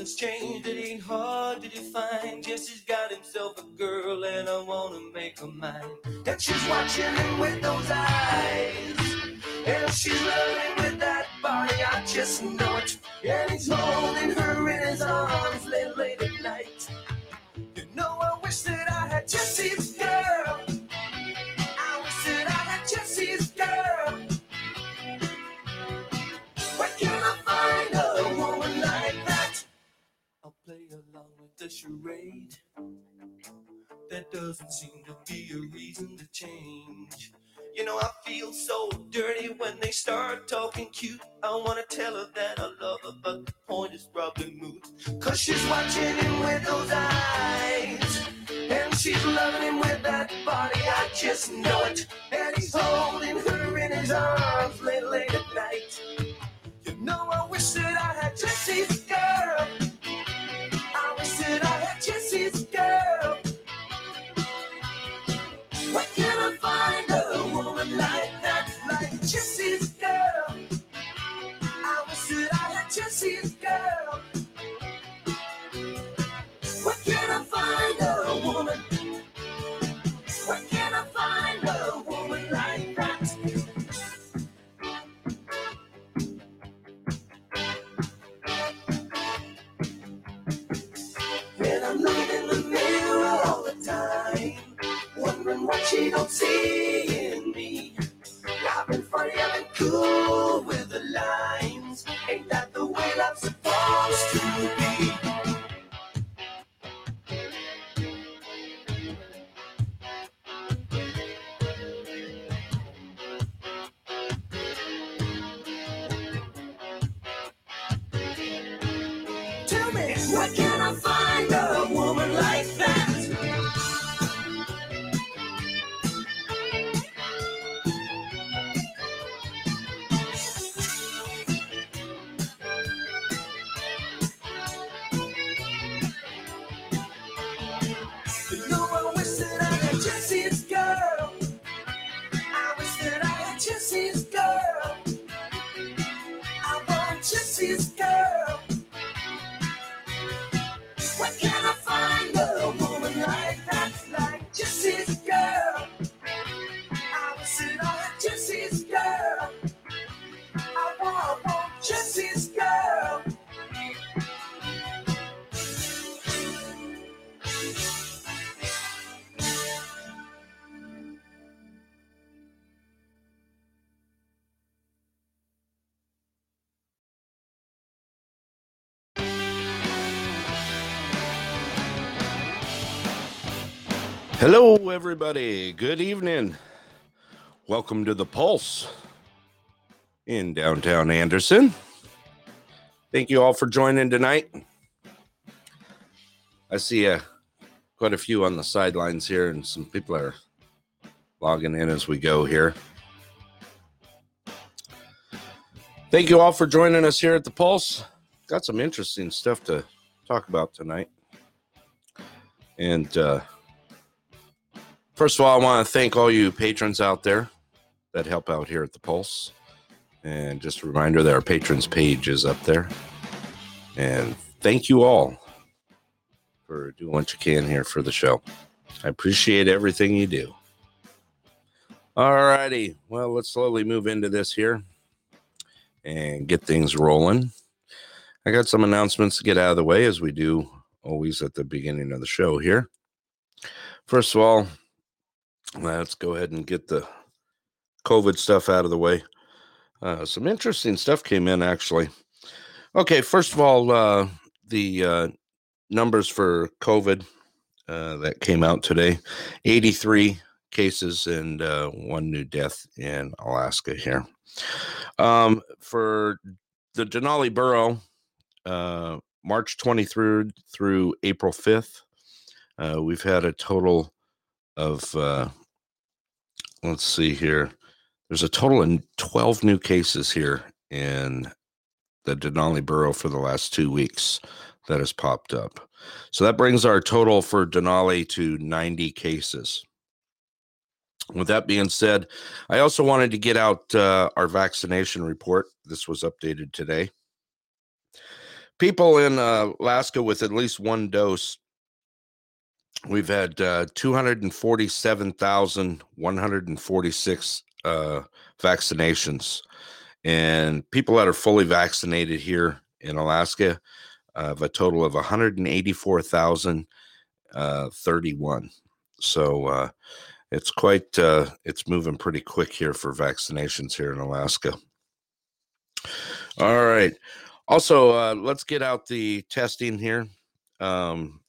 Nothing's changed, it ain't hard to define. Jesse's got himself a girl, and I wanna make her mine. And she's watching cause she's watching Hello, everybody. Good evening. Welcome to the Pulse in downtown Anderson. Thank you all for joining tonight. I see uh, quite a few on the sidelines here, and some people are logging in as we go here. Thank you all for joining us here at the Pulse. Got some interesting stuff to talk about tonight. And uh, First of all, I want to thank all you patrons out there that help out here at the Pulse. And just a reminder that our patrons page is up there. And thank you all for doing what you can here for the show. I appreciate everything you do. All righty. Well, let's slowly move into this here and get things rolling. I got some announcements to get out of the way, as we do always at the beginning of the show here. First of all, let's go ahead and get the COVID stuff out of the way. Uh, some interesting stuff came in actually. Okay, first of all, uh, the uh, numbers for COVID uh, that came out today 83 cases and uh, one new death in Alaska here. Um, for the Denali Borough, uh, March 23rd through April 5th, uh, we've had a total of let's see here. There's a total of 12 new cases here in the Denali Borough for the last two weeks that has popped up. So that brings our total for Denali to 90 cases. With that being said, I also wanted to get out uh, our vaccination report. This was updated today. People in uh, Alaska with at least one dose we've had uh, 247,146 uh, vaccinations. And people that are fully vaccinated here in Alaska uh, have a total of 184,031. So uh, it's quite, uh, it's moving pretty quick here for vaccinations here in Alaska. All right. Also, uh, let's get out the testing here. Um,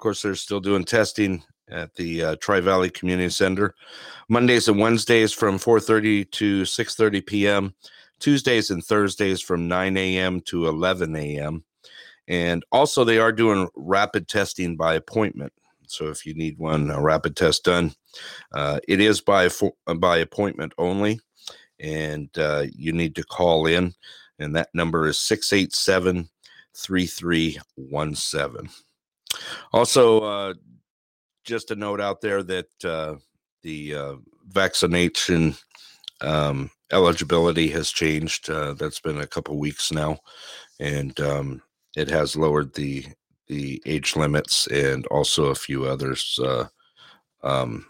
course, they're still doing testing at the uh, Tri Valley Community Center, Mondays and Wednesdays from 4:30 to 6:30 p.m. Tuesdays and Thursdays from 9 a.m. to 11 a.m. And also, they are doing rapid testing by appointment. So, if you need one a rapid test done, uh, it is by fo- by appointment only, and uh, you need to call in, and that number is 687 3317. Also, uh, just a note out there that uh, the uh, vaccination um, eligibility has changed. Uh, that's been a couple weeks now, and um, it has lowered the the age limits and also a few others. Uh, um,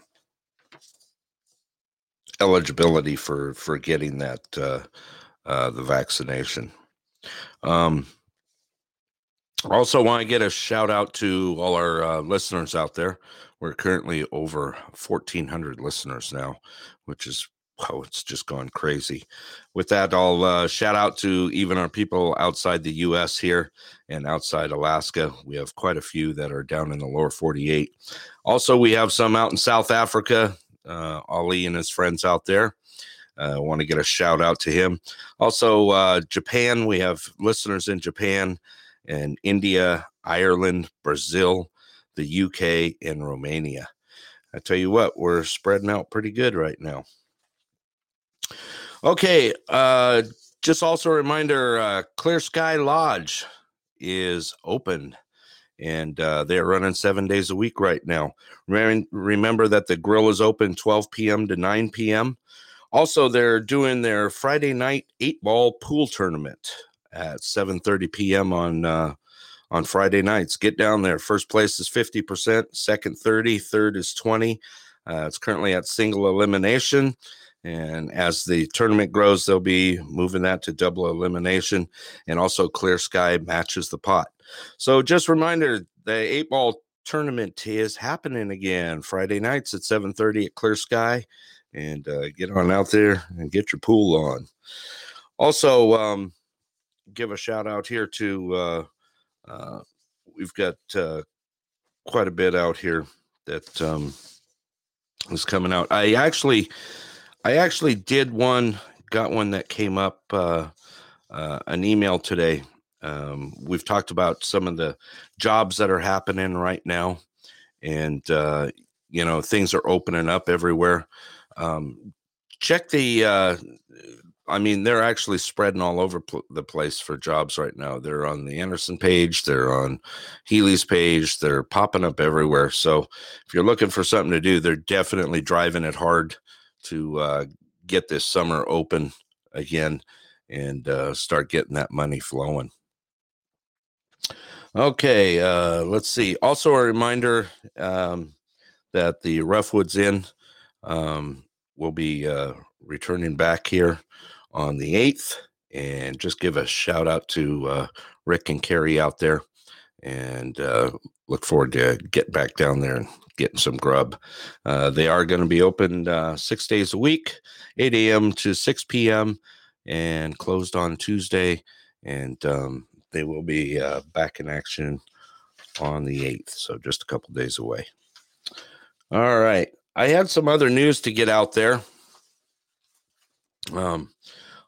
eligibility for for getting that uh, the vaccination. Um, also, want to get a shout out to all our uh, listeners out there. We're currently over 1,400 listeners now, which is oh, it's just gone crazy. With that, I'll uh, shout out to even our people outside the U.S. here and outside Alaska. We have quite a few that are down in the lower 48. Also, we have some out in South Africa. Uh, Ali and his friends out there. I uh, want to get a shout out to him. Also, uh, Japan. We have listeners in Japan and India, Ireland, Brazil, the UK, and Romania. I tell you what, we're spreading out pretty good right now. Okay, uh, just also a reminder uh, Clear Sky Lodge is open and uh, they're running seven days a week right now. Remember that the grill is open 12 p.m. to 9 p.m. Also, they're doing their Friday night eight ball pool tournament at 7:30 p.m. on uh, on Friday nights. Get down there. First place is 50%, second 30, third is 20. Uh, it's currently at single elimination. And as the tournament grows, they'll be moving that to double elimination. And also, Clear Sky matches the pot. So, just reminder the eight ball tournament is happening again Friday nights at 7:30 at Clear Sky. And uh, get on out there and get your pool on. Also, um, give a shout out here to uh, uh, we've got uh, quite a bit out here that um, is coming out. I actually, I actually did one, got one that came up uh, uh, an email today. Um, we've talked about some of the jobs that are happening right now, and uh, you know things are opening up everywhere. Um, check the uh, I mean, they're actually spreading all over pl- the place for jobs right now. They're on the Anderson page, they're on Healy's page, they're popping up everywhere. So if you're looking for something to do, they're definitely driving it hard to uh, get this summer open again and uh, start getting that money flowing. Okay, uh, let's see. Also, a reminder um, that the Roughwoods Inn um, will be uh, returning back here on the 8th. And just give a shout out to uh, Rick and Carrie out there. And uh, look forward to getting back down there and getting some grub. Uh, they are going to be open uh, six days a week, 8 a.m. to 6 p.m., and closed on Tuesday. And um, they will be uh, back in action on the 8th. So just a couple days away. All right. I had some other news to get out there. Um,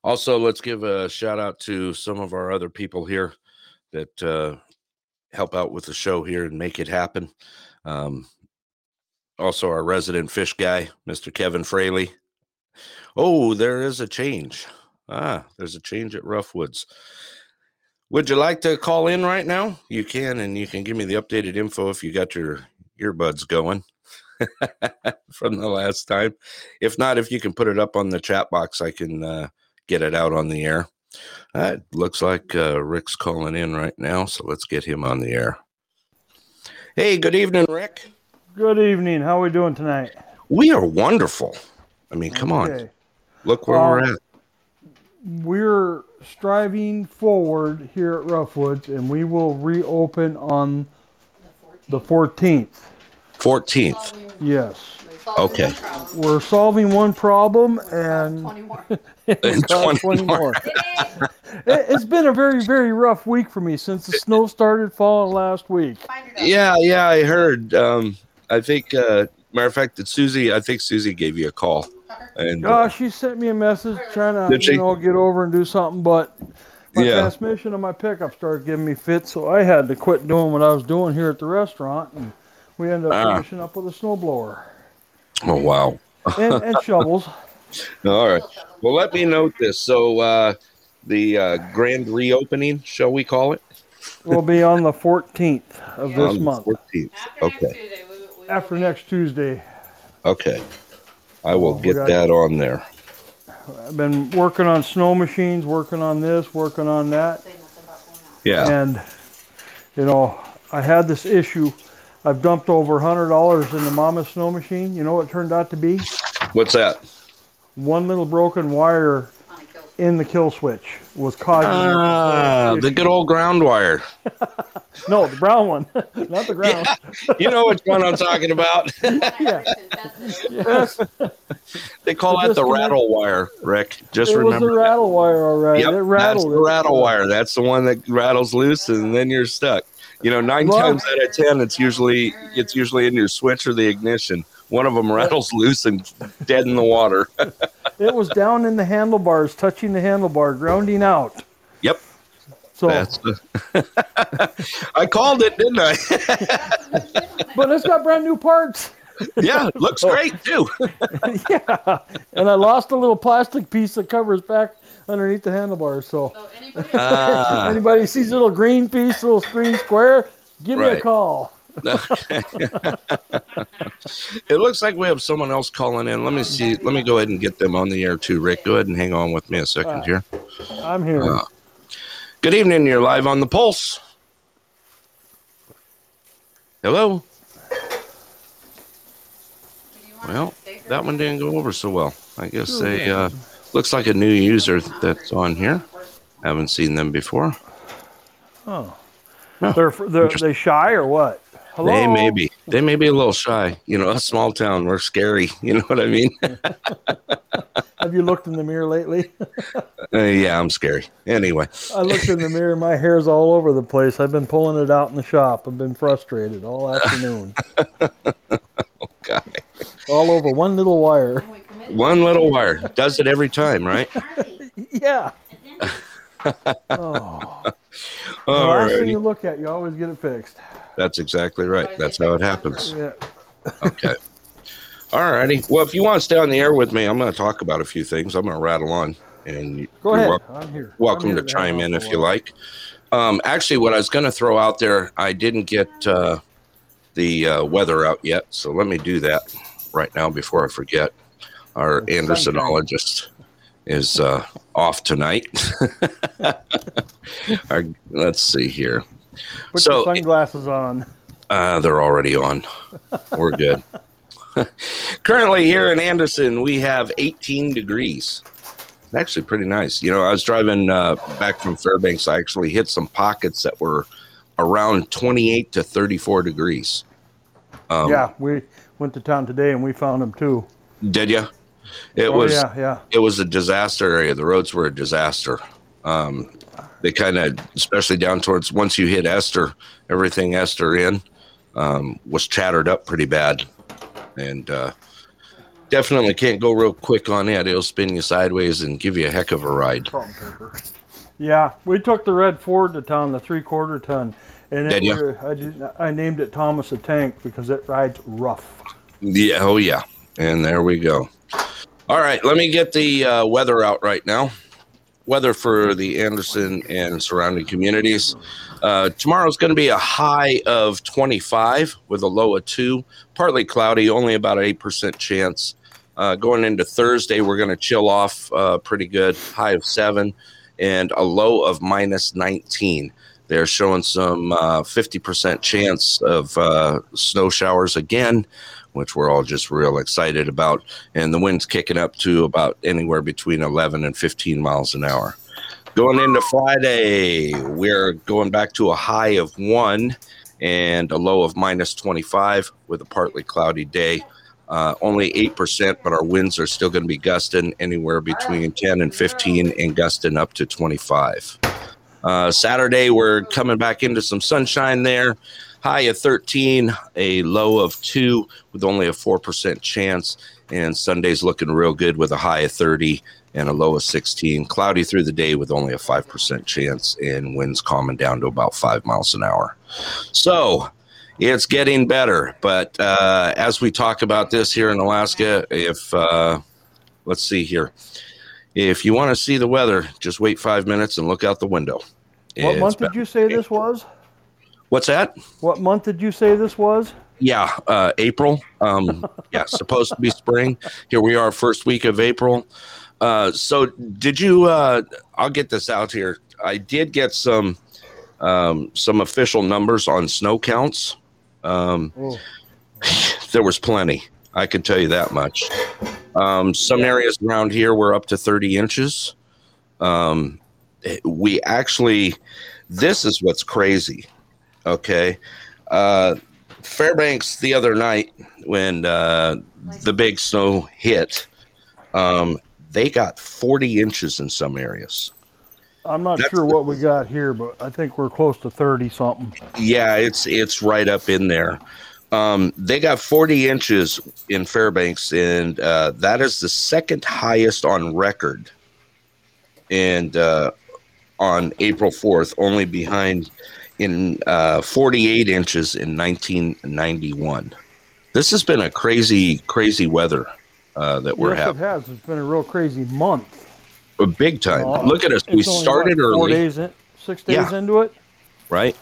also, let's give a shout out to some of our other people here that uh, help out with the show here and make it happen. Um, also, our resident fish guy, Mr. Kevin Fraley. Oh, there is a change. Ah, there's a change at Roughwoods. Would you like to call in right now? You can, and you can give me the updated info if you got your earbuds going from the last time. If not, if you can put it up on the chat box, I can uh, get it out on the air. Uh, looks like uh, Rick's calling in right now, so let's get him on the air. Hey, good evening, Rick. Good evening. How are we doing tonight? We are wonderful. I mean, come okay. on. Look where we're at. We're striving forward here at Roughwoods, and we will reopen on the 14th. 14th. Yes. Okay. We're solving one problem and 20 more. 20, 20 more. it, has been a very, very rough week for me since the snow started falling last week. Yeah, yeah, I heard. Um, I think, uh, matter of fact, that Susie, I think Susie gave you a call. And uh, she sent me a message trying to, you know, get over and do something, but my yeah. transmission on my pickup started giving me fits, so I had to quit doing what I was doing here at the restaurant, and we ended up ah. finishing up with a snowblower. Oh wow! and, and shovels. All right. Well, let me note this. So, uh, the uh, grand reopening, shall we call it? will be on the 14th of this on month. 14th. Okay. After next Tuesday. Okay. I will get that on there. I've been working on snow machines, working on this, working on that. Yeah. And, you know, I had this issue. I've dumped over $100 in the Mama snow machine. You know what it turned out to be? What's that? One little broken wire in the kill switch was causing Ah, the good old ground wire. no the brown one not the ground yeah. you know which one i'm talking about yeah. yes. they call that the rattle wire rick just it remember was the rattle wire all right yep, it rattled that's the rattle wire that's the one that rattles loose and then you're stuck you know nine times out of ten it's usually it's usually in your switch or the ignition one of them rattles loose and dead in the water. it was down in the handlebars, touching the handlebar, grounding out. Yep. So the, I called it, didn't I? but it's got brand new parts. yeah, looks great too. yeah, and I lost a little plastic piece that covers back underneath the handlebars. So, anybody, uh, anybody sees a little green piece, little green square, give right. me a call. it looks like we have someone else calling in. Let me see. Let me go ahead and get them on the air too, Rick. Go ahead and hang on with me a second right. here. I'm here. Uh, good evening. You're live on the Pulse. Hello. Well, that one didn't go over so well. I guess they uh, looks like a new user that's on here. Haven't seen them before. Oh, they're, they're they shy or what? Hello? They may be. They may be a little shy. You know, a small town. We're scary. You know what I mean? Have you looked in the mirror lately? uh, yeah, I'm scary. Anyway, I looked in the mirror. My hair's all over the place. I've been pulling it out in the shop. I've been frustrated all afternoon. okay. All over one little wire. One little wire does it every time, right? yeah. oh. The last thing you look at, you always get it fixed. That's exactly right. That's how it happens. Yeah. okay. All righty. Well, if you want to stay on the air with me, I'm going to talk about a few things. I'm going to rattle on. And go ahead. Welcome, I'm here. Welcome I'm here to, to chime in if you like. Um, actually, what I was going to throw out there, I didn't get uh, the uh, weather out yet, so let me do that right now before I forget. Our Andersonologist is uh, off tonight. Our, let's see here. Put so, sunglasses on. Uh, they're already on. We're good. Currently here in Anderson, we have 18 degrees. Actually, pretty nice. You know, I was driving uh, back from Fairbanks. I actually hit some pockets that were around 28 to 34 degrees. Um, yeah, we went to town today and we found them too. Did you? It oh, was yeah, yeah. It was a disaster area. The roads were a disaster. Um, they kind of, especially down towards once you hit Ester, everything Ester in um, was chattered up pretty bad, and uh, definitely can't go real quick on it. It'll spin you sideways and give you a heck of a ride. Yeah, we took the red Ford to town, the three quarter ton, and it, I, just, I named it Thomas the Tank because it rides rough. Yeah, oh yeah, and there we go. All right, let me get the uh, weather out right now weather for the Anderson and surrounding communities. Uh, tomorrow is going to be a high of 25 with a low of 2. Partly cloudy, only about an 8% chance. Uh, going into Thursday, we're going to chill off uh, pretty good, high of 7 and a low of minus 19. They're showing some 50% uh, chance of uh, snow showers again which we're all just real excited about. And the wind's kicking up to about anywhere between 11 and 15 miles an hour. Going into Friday, we're going back to a high of one and a low of minus 25 with a partly cloudy day. Uh, only 8%, but our winds are still going to be gusting anywhere between 10 and 15 and gusting up to 25. Uh, Saturday, we're coming back into some sunshine there high of 13, a low of 2 with only a 4% chance. And Sunday's looking real good with a high of 30 and a low of 16. Cloudy through the day with only a 5% chance and winds calming down to about 5 miles an hour. So it's getting better. But uh, as we talk about this here in Alaska, if uh, let's see here. If you want to see the weather, just wait five minutes and look out the window. What it's month did you say this was? What's that? What month did you say this was? Yeah, uh, April. Um, yeah, supposed to be spring. Here we are, first week of April. Uh, so did you? Uh, I'll get this out here. I did get some um, some official numbers on snow counts. Um, oh. There was plenty. I can tell you that much. Um, some areas around here were up to 30 inches. Um, we actually, this is what's crazy. Okay. Uh, Fairbanks the other night when uh, the big snow hit, um, they got 40 inches in some areas. I'm not That's sure what we got here, but I think we're close to 30 something. Yeah, it's it's right up in there. Um, they got 40 inches in Fairbanks, and uh, that is the second highest on record. And uh, on April 4th, only behind in uh, 48 inches in 1991. This has been a crazy, crazy weather uh, that we're yes, having. it has. It's been a real crazy month. A big time. Uh, Look at us. We started what, early. Four days in, six days yeah. into it. Right.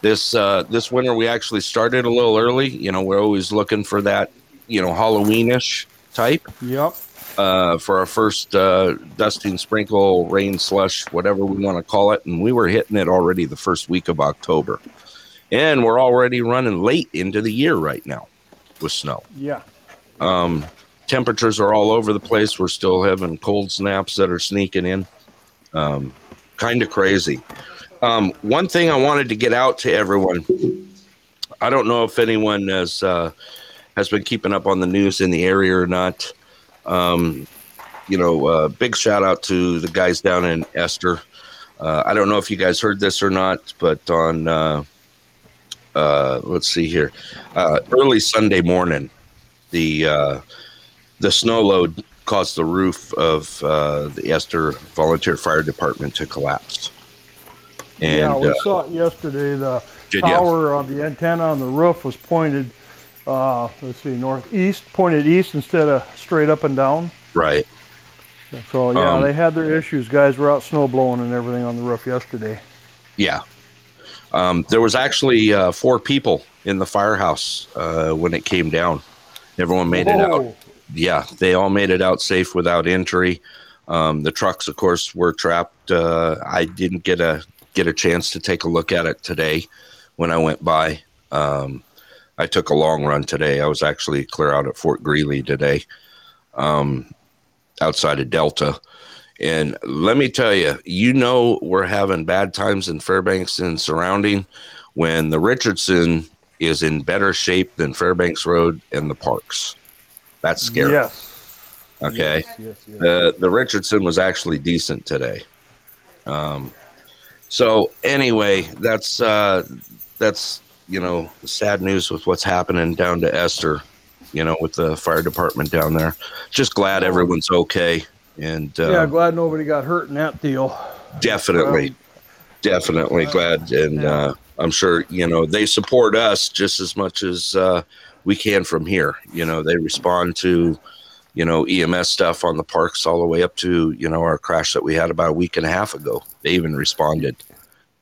This uh, this winter we actually started a little early. You know, we're always looking for that, you know, Halloweenish type. Yep. Uh, for our first uh, dusting, sprinkle, rain, slush, whatever we want to call it, and we were hitting it already the first week of October, and we're already running late into the year right now with snow. Yeah. Um, temperatures are all over the place. We're still having cold snaps that are sneaking in. Um, kind of crazy. Um, one thing I wanted to get out to everyone. I don't know if anyone has uh, has been keeping up on the news in the area or not. Um, you know, uh, big shout out to the guys down in Ester. Uh, I don't know if you guys heard this or not, but on uh, uh, let's see here, uh, early Sunday morning, the uh, the snow load caused the roof of uh, the Ester Volunteer Fire Department to collapse. And, yeah, we saw it yesterday. The tower on the antenna on the roof was pointed, uh, let's see, northeast, pointed east instead of straight up and down. Right. So yeah, um, they had their issues. Guys were out snow blowing and everything on the roof yesterday. Yeah. Um, there was actually uh, four people in the firehouse uh, when it came down. Everyone made Whoa. it out yeah, they all made it out safe without injury. Um, the trucks, of course, were trapped. Uh, I didn't get a get a chance to take a look at it today when I went by. Um, I took a long run today. I was actually clear out at Fort Greely today, um, outside of Delta. And let me tell you, you know, we're having bad times in Fairbanks and surrounding when the Richardson is in better shape than Fairbanks Road and the parks. That's scary. Yes. Okay. Yes, yes, yes. The the Richardson was actually decent today. Um, so anyway, that's uh, that's you know sad news with what's happening down to Ester. You know, with the fire department down there. Just glad everyone's okay. And uh, yeah, glad nobody got hurt in that deal. Definitely, um, definitely glad, and yeah. uh, I'm sure you know they support us just as much as uh, we can from here. You know, they respond to, you know, EMS stuff on the parks all the way up to, you know, our crash that we had about a week and a half ago. They even responded,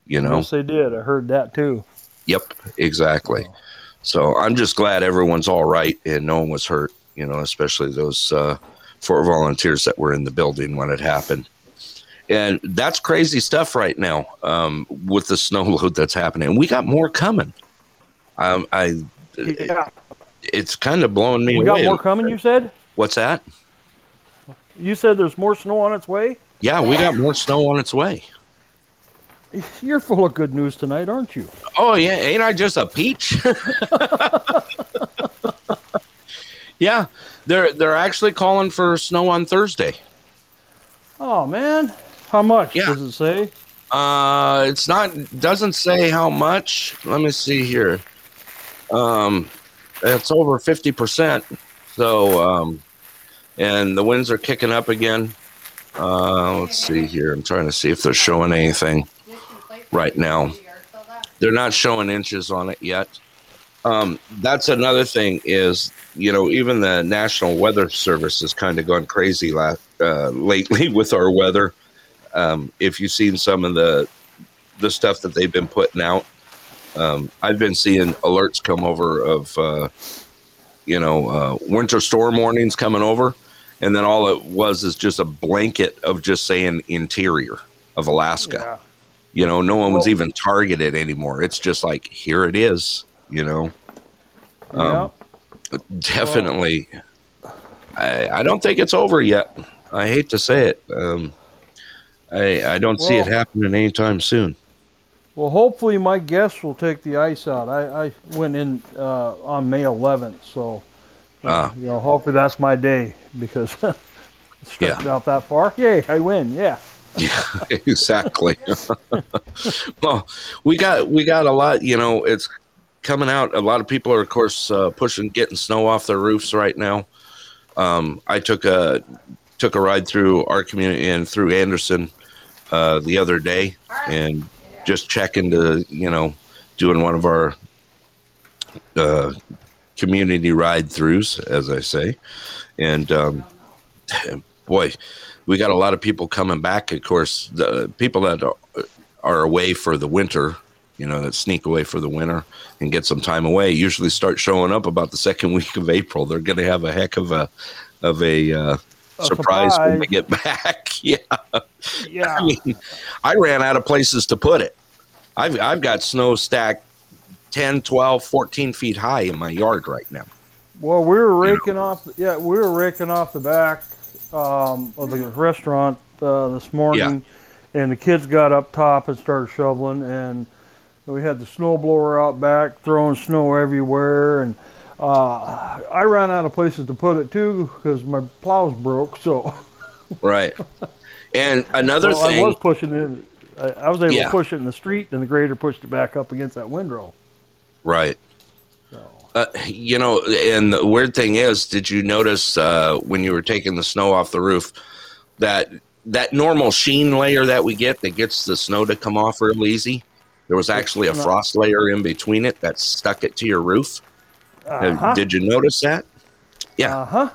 you know. Yes, they did. I heard that too. Yep, exactly. So I'm just glad everyone's all right and no one was hurt, you know, especially those uh, four volunteers that were in the building when it happened. And that's crazy stuff right now um, with the snow load that's happening. We got more coming. Um, I yeah it's kind of blowing me we away. got more coming, you said? What's that? You said there's more snow on its way? Yeah, we got more snow on its way. You're full of good news tonight, aren't you? Oh yeah, ain't I just a peach? yeah, they're they're actually calling for snow on Thursday. Oh man, how much yeah. does it say? Uh, it's not doesn't say how much. Let me see here. Um, it's over 50%. So, um, and the winds are kicking up again. Uh, let's see here. I'm trying to see if they're showing anything right now. They're not showing inches on it yet. Um, that's another thing is, you know, even the National Weather Service has kind of gone crazy la- uh, lately with our weather. Um, if you've seen some of the the stuff that they've been putting out, um, I've been seeing alerts come over of, uh, you know, uh, winter storm warnings coming over, and then all it was is just a blanket of just saying interior of Alaska. Yeah. You know, no one was Well- even targeted anymore. It's just like here it is. You know, Um, definitely. I I don't think it's over yet. I hate to say it. Um, I I don't see it happening anytime soon. Well, hopefully my guests will take the ice out. I, I went in uh, on May 11th, so uh, Ah. you know, hopefully that's my day because it's stretched Yeah. out that far. Yay, I win! Yeah. Yeah, exactly. well, we got we got a lot. You know, it's coming out. A lot of people are, of course, uh, pushing getting snow off their roofs right now. Um, I took a took a ride through our community and through Anderson uh, the other day, and just checking to you know doing one of our uh, community ride throughs, as I say, and um, boy, we got a lot of people coming back. Of course, the people that are, away for the winter, you know, that sneak away for the winter and get some time away, usually start showing up about the second week of April. They're going to have a heck of a of a, uh, A surprise, when they get back. yeah, Yeah. I mean, I ran out of places to put it. I've I've got snow stacked 10, 12, 14 feet high in my yard right now. Well, we were raking off. Yeah, we were raking off the back um, of the restaurant uh, this morning, and the kids got up top and started shoveling, and we had the snow blower out back throwing snow everywhere, and uh, I ran out of places to put it too because my plows broke. So Right. And another well, thing, I was pushing it. I, I was able Yeah. to push it in the street, and the grader pushed it back up against that windrow. right? Uh, you know, and the weird thing is, did you notice uh, when you were taking the snow off the roof that that normal sheen layer that we get that gets the snow to come off real easy? There was actually a frost layer in between it that stuck it to your roof. Uh-huh. Did you notice that? Yeah, uh-huh.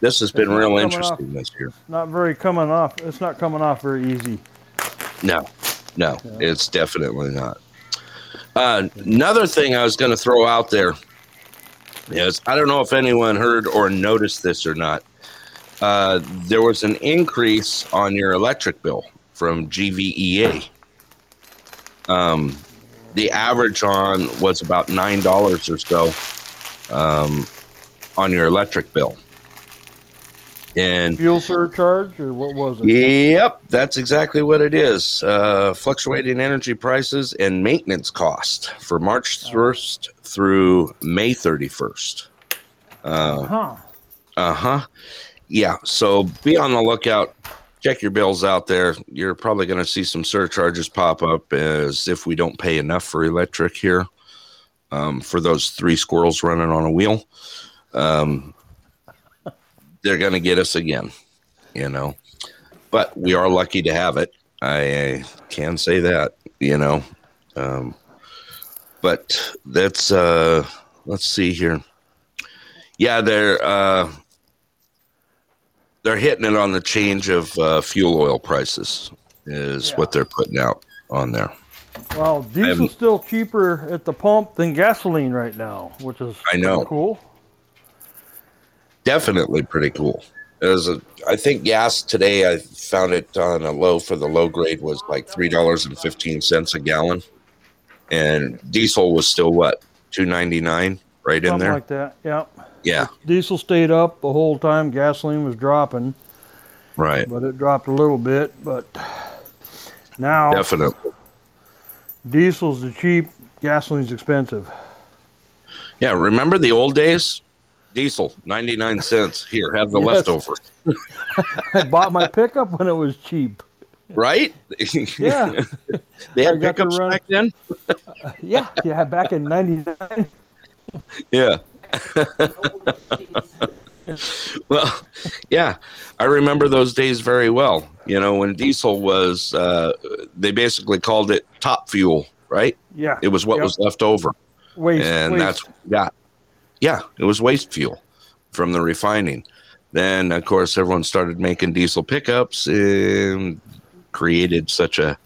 this has been real interesting this year. Not very coming off. It's not coming off very easy. No, no, it's definitely not. Uh, another thing I was going to throw out there is I don't know if anyone heard or noticed this or not. Uh, there was an increase on your electric bill from GVEA. Um, the average on was about nine dollars or so um, on your electric bill, and Fuel surcharge, or what was it? Yep, that's exactly what it is. Uh, fluctuating energy prices and maintenance cost for March 1st through May 31st. Uh Huh. Uh huh. Yeah, so be on the lookout. Check your bills out there. You're probably going to see some surcharges pop up as if we don't pay enough for electric here um, for those three squirrels running on a wheel. Um, they're going to get us again, you know but we are lucky to have it. I can say that, you know. Um, but that's uh, let's see here. Yeah, they're uh, they're hitting it on the change of uh, fuel oil prices is Yeah. what they're putting out on there. Well, diesel's still cheaper at the pump than gasoline right now, which is I know. cool. Definitely pretty cool. There's a, I think gas today. I found it on a low for the low grade was like three dollars and fifteen cents a gallon, and diesel was still what two ninety nine right in Something there. like that. Yeah. yeah, Diesel stayed up the whole time. Gasoline was dropping, right. but it dropped a little bit. But now Definitely. diesel's the cheap, gasoline's expensive. Yeah. Remember the old days? Diesel ninety nine cents. Here, have the Yes. leftover. I bought my pickup when it was cheap. Right? Yeah. they had pickups back then. Yeah, yeah, back in '99. Yeah. well, yeah, I remember those days very well. You know, when diesel was, uh, they basically called it top fuel, right? Yeah, It was what Yep. was left over, waste. and waste. that's what we got. Yeah, it was waste fuel from the refining. Then, of course, everyone started making diesel pickups and created such a,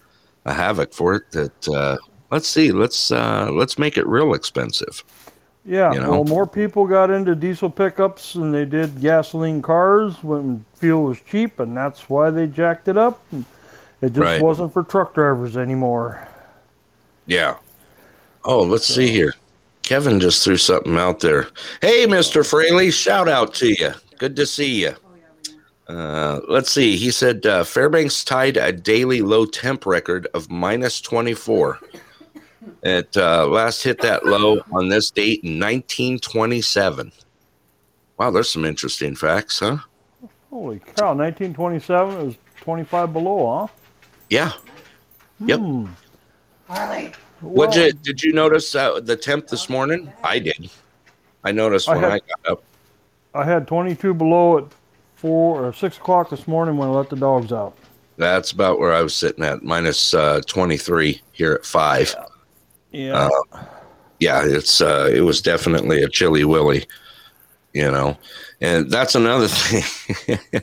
a havoc for it that uh, let's see, let's uh, let's make it real expensive. Yeah, you know? well, more people got into diesel pickups than they did gasoline cars when fuel was cheap, and that's why they jacked it up. It just right. wasn't for truck drivers anymore. Yeah. Oh, let's so. see here. Kevin just threw something out there. Hey, Mr. Fraley, shout out to you. Good to see you. Uh, let's see. He said uh, Fairbanks tied a daily low temp record of minus 24. It uh, last hit that low on this date in 1927. Wow, there's some interesting facts, huh? Holy cow, 1927 was 25 below, huh? Yeah. Yep. Hmm. Harley. What well, did did you notice uh, the temp this morning? I did. I noticed when I, had, I got up. I had 22 below at four or six o'clock this morning when I let the dogs out. That's about where I was sitting at, minus, uh, 23 here at five. Yeah. Yeah. Uh, yeah, it's uh, it was definitely a chilly willy, you know, and that's another thing.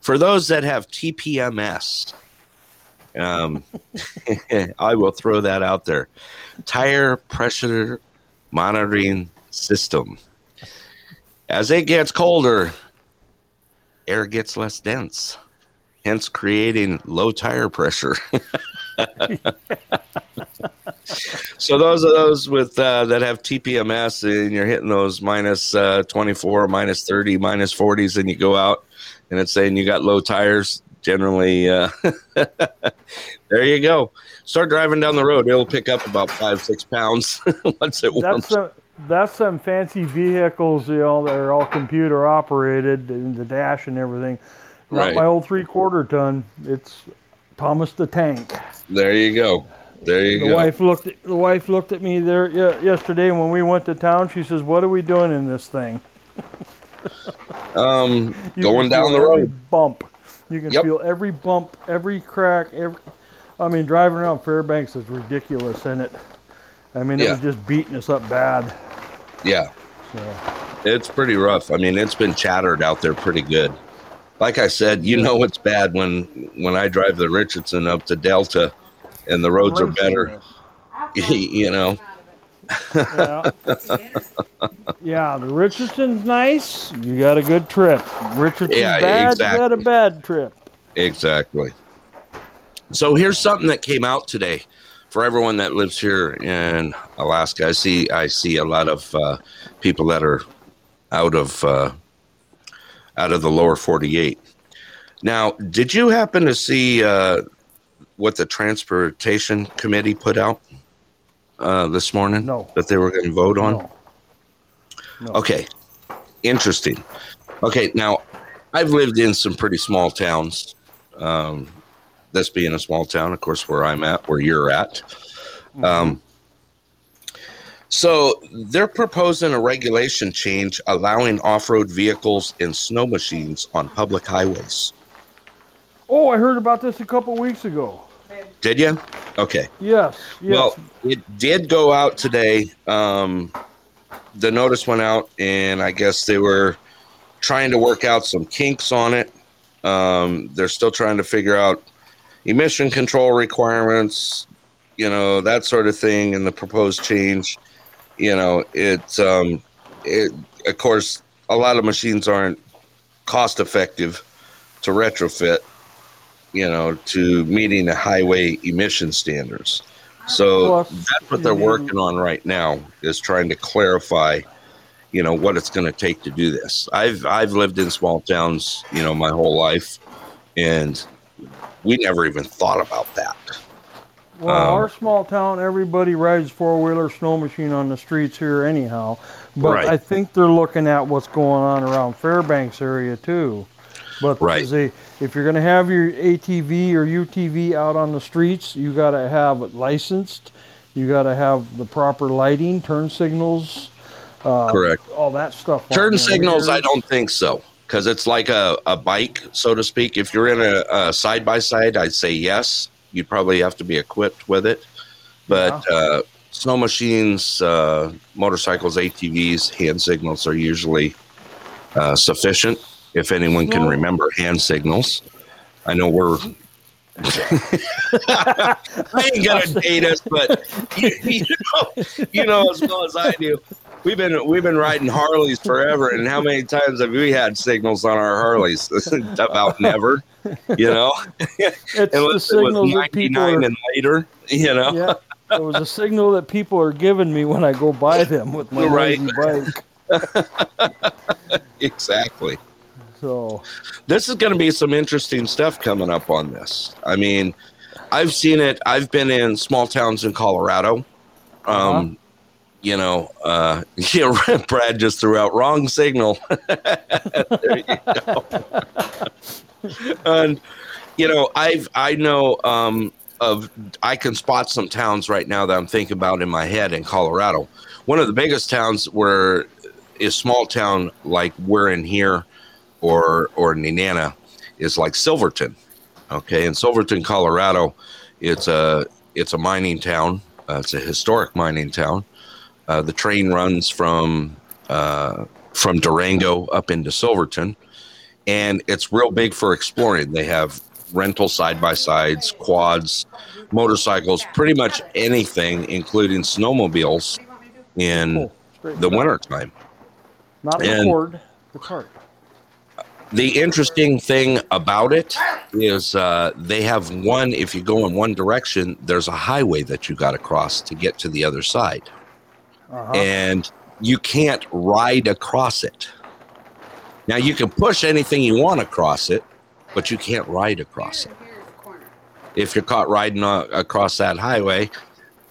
For those that have TPMS, um, I will throw that out there. Tire pressure monitoring system. As it gets colder, air gets less dense, hence creating low tire pressure. so those are those with uh, that have TPMS and you're hitting those minus, uh, 24, minus 30, minus 40s, and you go out and it's saying you got low tires. Generally, uh, there you go. Start driving down the road; it'll pick up about five, six pounds once it warms. That's, that's some fancy vehicles, you know, that are all computer operated, and the dash and everything. Not right. my old three quarter ton. It's Thomas the Tank. There you go. There you the go. Wife looked. At, the wife looked at me there yesterday when we went to town. She says, "What are we doing in this thing?" um, going down the road. Bump. You can yep. feel every bump, every crack, every. I mean, driving around Fairbanks is ridiculous, isn't it? I mean, it yeah. was just beating us up bad. Yeah. So. It's pretty rough. I mean, it's been chattered out there pretty good. Like I said, you know it's bad when when I drive the Richardson up to Delta and the roads are better. you know. Yeah. yeah, the Richardson's nice. You got a good trip. Richardson's yeah, bad. Exactly. You got a bad trip. Exactly. So here's something that came out today for everyone that lives here in Alaska. I see I see a lot of uh, people that are out of uh, out of the lower 48. Now, did you happen to see uh, what the transportation committee put out uh, this morning? No. That they were going to vote on. No. no. Okay, interesting. Okay, now I've lived in some pretty small towns. Um, this being a small town, of course, where I'm at, where you're at. Mm-hmm. Um, so they're proposing a regulation change allowing off-road vehicles and snow machines on public highways. Oh, I heard about this a couple weeks ago. Did you? Okay. Yes. yes. Well, it did go out today. Um, the notice went out, and I guess they were trying to work out some kinks on it. Um, they're still trying to figure out emission control requirements, you know, that sort of thing, and the proposed change. You know, it's um, it of course a lot of machines aren't cost effective to retrofit, you know, to meeting the highway emission standards. So that's what they're working on right now is trying to clarify, you know, what it's going to take to do this. I've I've lived in small towns, you know, my whole life, and we never even thought about that. Well, um, our small town, everybody rides four wheeler snow machine on the streets here, anyhow. But right. I think they're looking at what's going on around Fairbanks area too. But right. they, if you're going to have your ATV or UTV out on the streets, you got to have it licensed. You got to have the proper lighting, turn signals. Uh, Correct. All that stuff. Turn signals, I don't think so because it's like a, a bike, so to speak. If you're in a side by side, I'd say yes. You'd probably have to be equipped with it. But yeah. uh, snow machines, uh, motorcycles, ATVs, hand signals are usually uh, sufficient. If anyone can remember hand signals, I know we're. I ain't gonna date us, but you, you, know, you know as well as I do. we've been we've been riding Harleys forever, and how many times have we had signals on our Harleys? About never, you know. It's the signal that people are, and later, you know. Yeah, it was a signal that people are giving me when I go by them with my right. bike. exactly. So this is going to be some interesting stuff coming up on this. I mean, I've seen it. I've been in small towns in Colorado. Um, uh-huh. You know, uh, know, Brad just threw out wrong signal. there you go. and you know, I've I know um, of I can spot some towns right now that I'm thinking about in my head in Colorado. One of the biggest towns where is small town like we're in here or or Nenana is like Silverton. Okay, in Silverton, Colorado, it's a it's a mining town. Uh, it's a historic mining town. Uh, the train runs from uh, from Durango up into Silverton, and it's real big for exploring. They have rental side by sides, quads, motorcycles, pretty much anything, including snowmobiles, in cool. the wintertime. Not the cord, the cart the interesting thing about it is uh, they have one if you go in one direction there's a highway that you got to cross to get to the other side. Uh-huh. and you can't ride across it. Now you can push anything you want across it but you can't ride across it. If you're caught riding uh, across that highway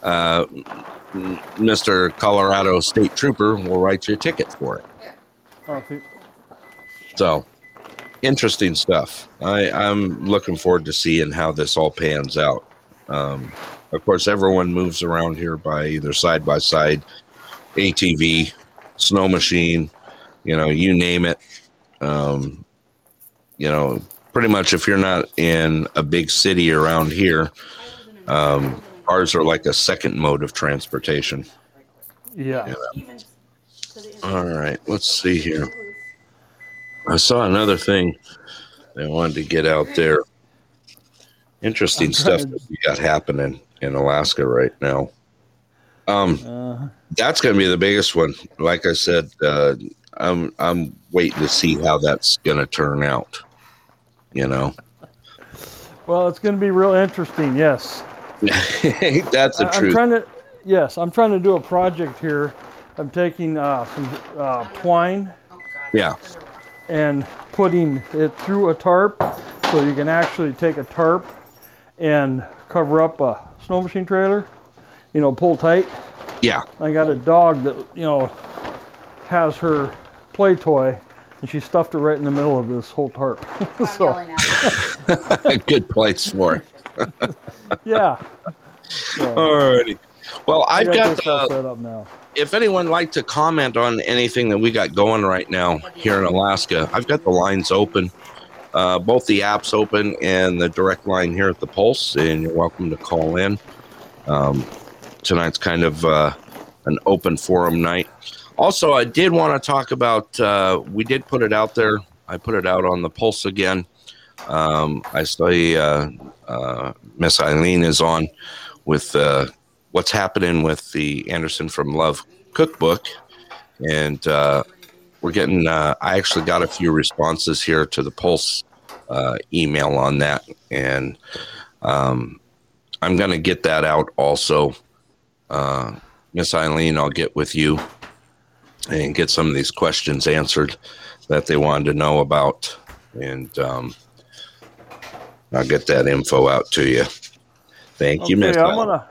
uh, mr colorado state trooper will write you a ticket for it. So interesting stuff. I, I'm looking forward to seeing how this all pans out. Um, of course, everyone moves around here by either side by side, ATV, snow machine, you know, you name it. Um, you know, pretty much if you're not in a big city around here, um, ours are like a second mode of transportation. Yeah. All right, let's see here. I saw another thing I wanted to get out there. Interesting stuff that we got happening in Alaska right now. Um, uh, that's going to be the biggest one. Like I said, uh, I'm I'm waiting to see how that's going to turn out. You know. Well, it's going to be real interesting. Yes. that's the I, truth. I'm trying to. Yes, I'm trying to do a project here. I'm taking uh, some uh, twine. Yeah and putting it through a tarp so you can actually take a tarp and cover up a snow machine trailer, you know, pull tight. Yeah. I got a dog that, you know, has her play toy and she stuffed it right in the middle of this whole tarp. so good place for it. yeah. So, Alrighty. Well, I've got, got the, set up now if anyone like to comment on anything that we got going right now here in Alaska, I've got the lines open, uh, both the apps open and the direct line here at the Pulse, and you're welcome to call in. Um, tonight's kind of uh, an open forum night. Also, I did want to talk about. Uh, we did put it out there. I put it out on the Pulse again. Um, I see uh, uh, Miss Eileen is on with uh, what's happening with the Anderson from Love cookbook, and uh, we're getting. Uh, I actually got a few responses here to the Pulse uh, email on that, and um, I'm going to get that out also. Uh, Miss Eileen, I'll get with you and get some of these questions answered that they wanted to know about, and um, I'll get that info out to you. Thank okay, you, Miss. I'm gonna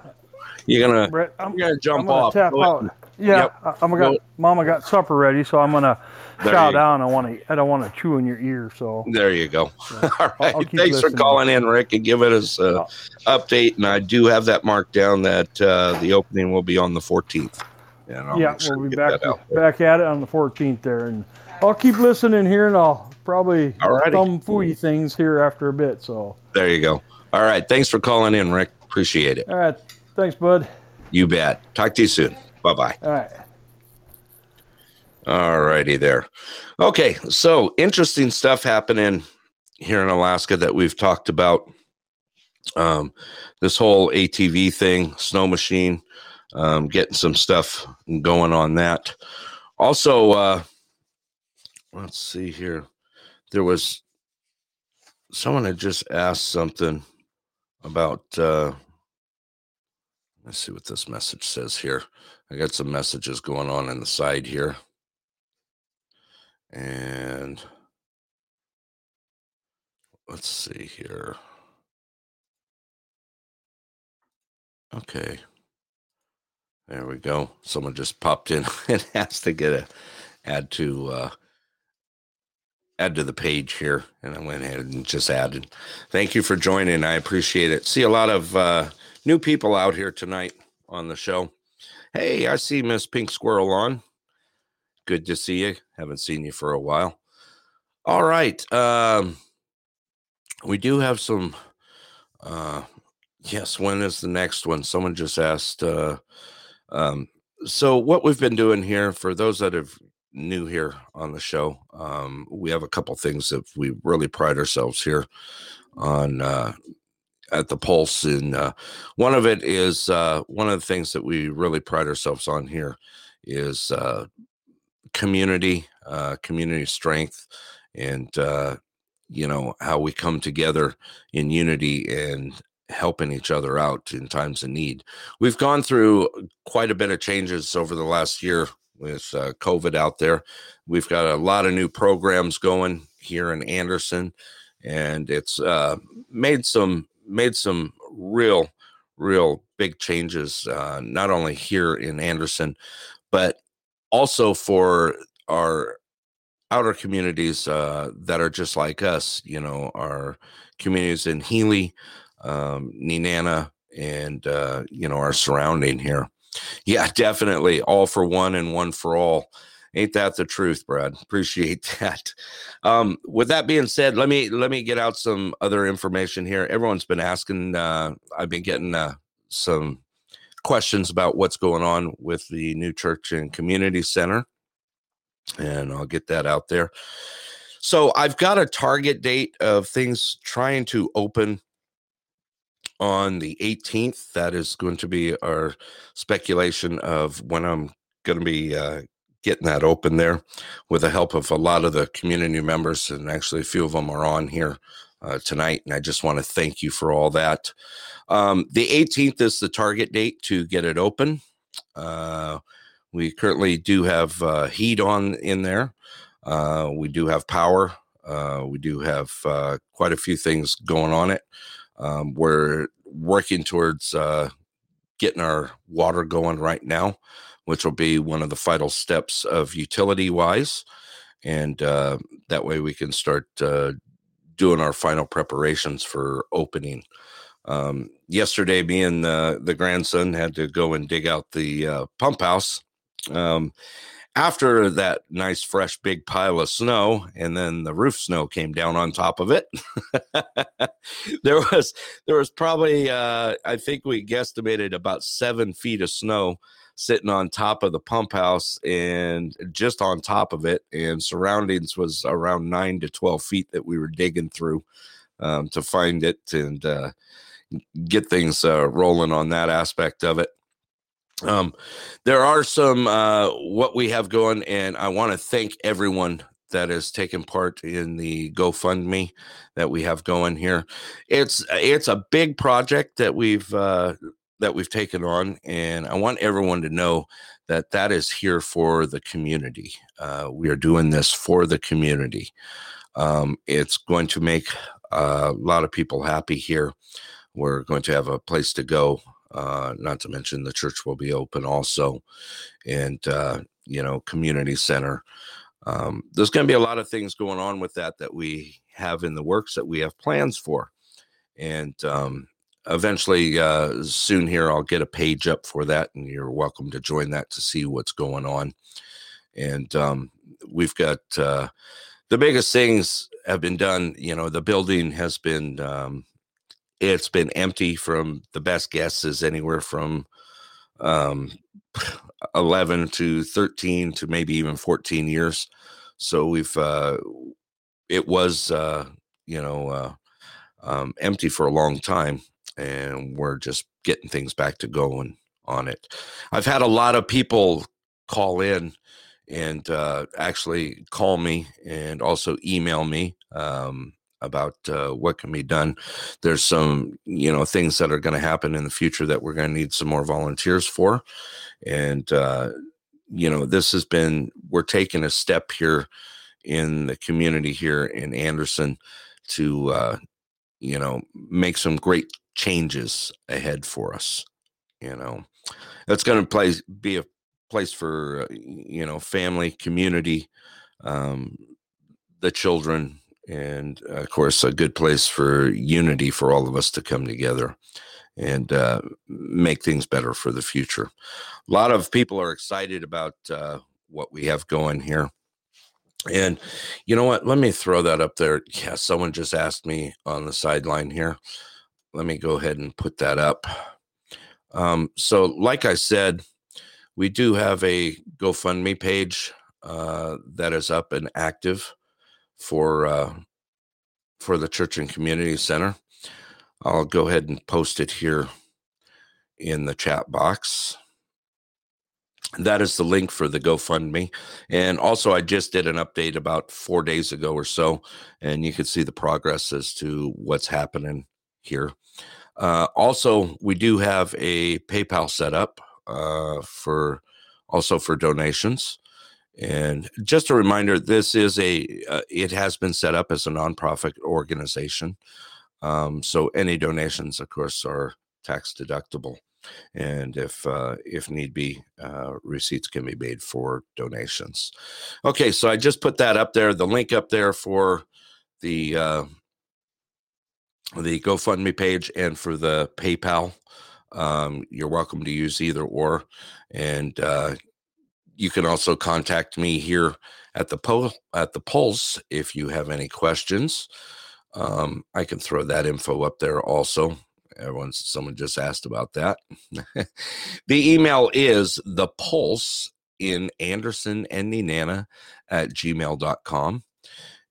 you're gonna Brett, I'm, you're gonna jump I'm gonna off. Tap out. Yeah, yep. I'm gonna. Mama got supper ready, so I'm gonna there shout down. I want to. I don't want to chew in your ear. So there you go. Yeah. All right. Thanks listening. for calling in, Rick, and giving us an update. And I do have that marked down that uh, the opening will be on the 14th. yeah, sure we'll be back back at it on the 14th there, and I'll keep listening here, and I'll probably Alrighty. fooey things here after a bit. So there you go. All right. Thanks for calling in, Rick. Appreciate it. All right. Thanks, bud. You bet. Talk to you soon. Bye bye. All right. All righty there. Okay, so interesting stuff happening here in Alaska that we've talked about. Um, this whole ATV thing, snow machine. um, getting some stuff going on that. Also, uh, let's see here. There was someone had just asked something about. Uh, let's see what this message says here. I got some messages going on in the side here. And let's see here. Okay. There we go. Someone just popped in and asked to get a add to uh add to the page here and I went ahead and just added. Thank you for joining. I appreciate it. See a lot of uh new people out here tonight on the show. Hey, I see Miss Pink Squirrel on. Good to see you. Haven't seen you for a while. All right. Um we do have some uh yes, when is the next one? Someone just asked uh um, so what we've been doing here for those that have new here on the show, um, we have a couple things that we really pride ourselves here on uh, at the Pulse, and uh, one of it is uh, one of the things that we really pride ourselves on here is uh, community, uh, community strength, and uh, you know how we come together in unity and helping each other out in times of need. We've gone through quite a bit of changes over the last year with uh, COVID out there. We've got a lot of new programs going here in Anderson, and it's uh, made some made some real, real big changes. Uh, not only here in Anderson, but also for our outer communities uh, that are just like us. You know, our communities in Healy, um, and uh, you know our surrounding here. Yeah, definitely all for one and one for all. Ain't that the truth, Brad? Appreciate that. Um, with that being said, let me let me get out some other information here. Everyone's been asking. Uh, I've been getting uh, some questions about what's going on with the new church and community center, and I'll get that out there. So I've got a target date of things trying to open on the 18th. That is going to be our speculation of when I'm going to be uh, getting that open there with the help of a lot of the community members. And actually, a few of them are on here uh, tonight. And I just want to thank you for all that. Um, the 18th is the target date to get it open. Uh, we currently do have uh, heat on in there. Uh, we do have power. Uh, we do have uh, quite a few things going on it. Um, we're working towards getting our water going right now, which will be one of the vital steps of utility wise. And uh, that way we can start uh, doing our final preparations for opening. Um, yesterday, me and the, the grandson had to go and dig out the uh, pump house. Um, after that nice fresh big pile of snow and then the roof snow came down on top of it there was there was probably uh, i think we guesstimated about seven feet of snow sitting on top of the pump house and just on top of it and surroundings was around nine to 12 feet that we were digging through um, to find it and uh, get things uh, rolling on that aspect of it um, there are some uh, what we have going, and I want to thank everyone that has taken part in the GoFundMe that we have going here. It's it's a big project that we've uh, that we've taken on, and I want everyone to know that that is here for the community. Uh, we are doing this for the community. Um, it's going to make a lot of people happy here. We're going to have a place to go uh, not to mention the church will be open also, and uh, you know, community center. Um, there's going to be a lot of things going on with that that we have in the works that we have plans for, and um, eventually, uh, soon here, I'll get a page up for that, and you're welcome to join that to see what's going on. And um, we've got uh, the biggest things have been done. You know, the building has been um, it's been empty from the best guesses anywhere from um, 11 to 13 to maybe even 14 years so we've uh, it was uh, you know uh, um, empty for a long time and we're just getting things back to going on it. I've had a lot of people call in and uh, actually call me and also email me um, about uh, what can be done. There's some, you know, things that are going to happen in the future that we're going to need some more volunteers for, and uh, you know, this has been we're taking a step here in the community here in Anderson to, uh, you know, make some great changes ahead for us. You know, that's going to be a place for uh, you know family, community, um, the children, and uh, of course a good place for unity for all of us to come together and uh, make things better for the future. A lot of people are excited about uh, what we have going here. And you know what? Let me throw that up there. Yeah, someone just asked me on the sideline here. Let me go ahead and put that up. Um, so, like I said, we do have a GoFundMe page uh, that is up and active for uh, for the Church and Community Center. I'll go ahead and post it here in the chat box. That is the link for the GoFundMe. And also, I just did an update about four days ago or so, and you can see the progress as to what's happening here. Uh, also, we do have a PayPal set up uh, for also for donations. And just a reminder, this is a uh, it has been set up as a nonprofit organization. Um, so any donations, of course, are tax deductible, and if uh, if need be, uh, receipts can be made for donations. Okay, so I just put that up there, the link up there for the uh, the GoFundMe page and for the PayPal. Um, you're welcome to use either or, and uh, you can also contact me here at the po- at the Pulse if you have any questions. Um, I can throw that info up there also. Everyone, someone just asked about that. the email is the pulse in Anderson and Nenana at gmail.com.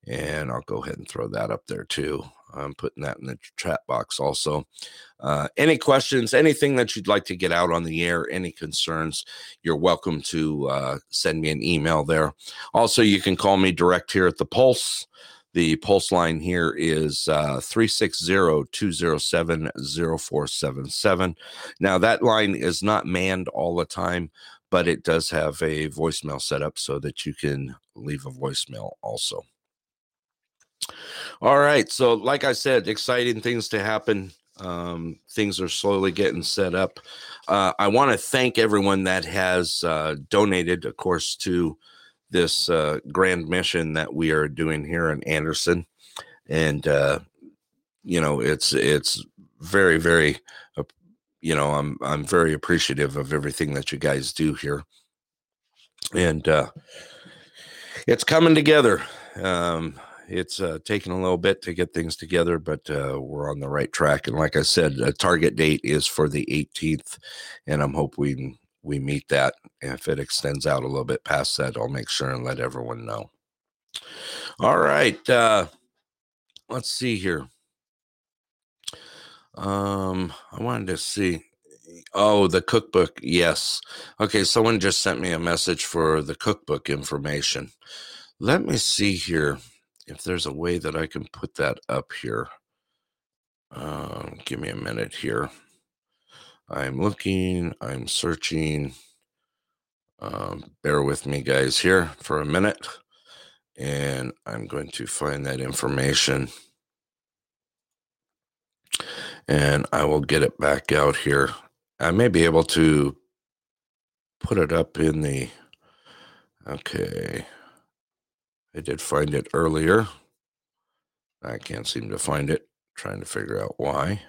And I'll go ahead and throw that up there too. I'm putting that in the chat box also. Uh, any questions, anything that you'd like to get out on the air, any concerns, you're welcome to uh, send me an email there. Also, you can call me direct here at the Pulse. The Pulse line here is uh, 360 207 0477. Now, that line is not manned all the time, but it does have a voicemail set up so that you can leave a voicemail also. All right. So, like I said, exciting things to happen. Um, things are slowly getting set up. Uh, I want to thank everyone that has uh, donated, of course, to this uh, grand mission that we are doing here in Anderson, and uh, you know, it's it's very very, you know, I'm I'm very appreciative of everything that you guys do here, and uh, it's coming together. Um, it's uh, taken a little bit to get things together, but uh, we're on the right track. And like I said, a target date is for the 18th, and I'm hoping we meet that. If it extends out a little bit past that, I'll make sure and let everyone know. All right, uh, let's see here. Um, I wanted to see. Oh, the cookbook. Yes. Okay, someone just sent me a message for the cookbook information. Let me see here if there's a way that I can put that up here. Uh, give me a minute here. I'm looking, I'm searching. Um, bear with me, guys, here for a minute. And I'm going to find that information. And I will get it back out here. I may be able to put it up in the. Okay. I did find it earlier. I can't seem to find it. Trying to figure out why.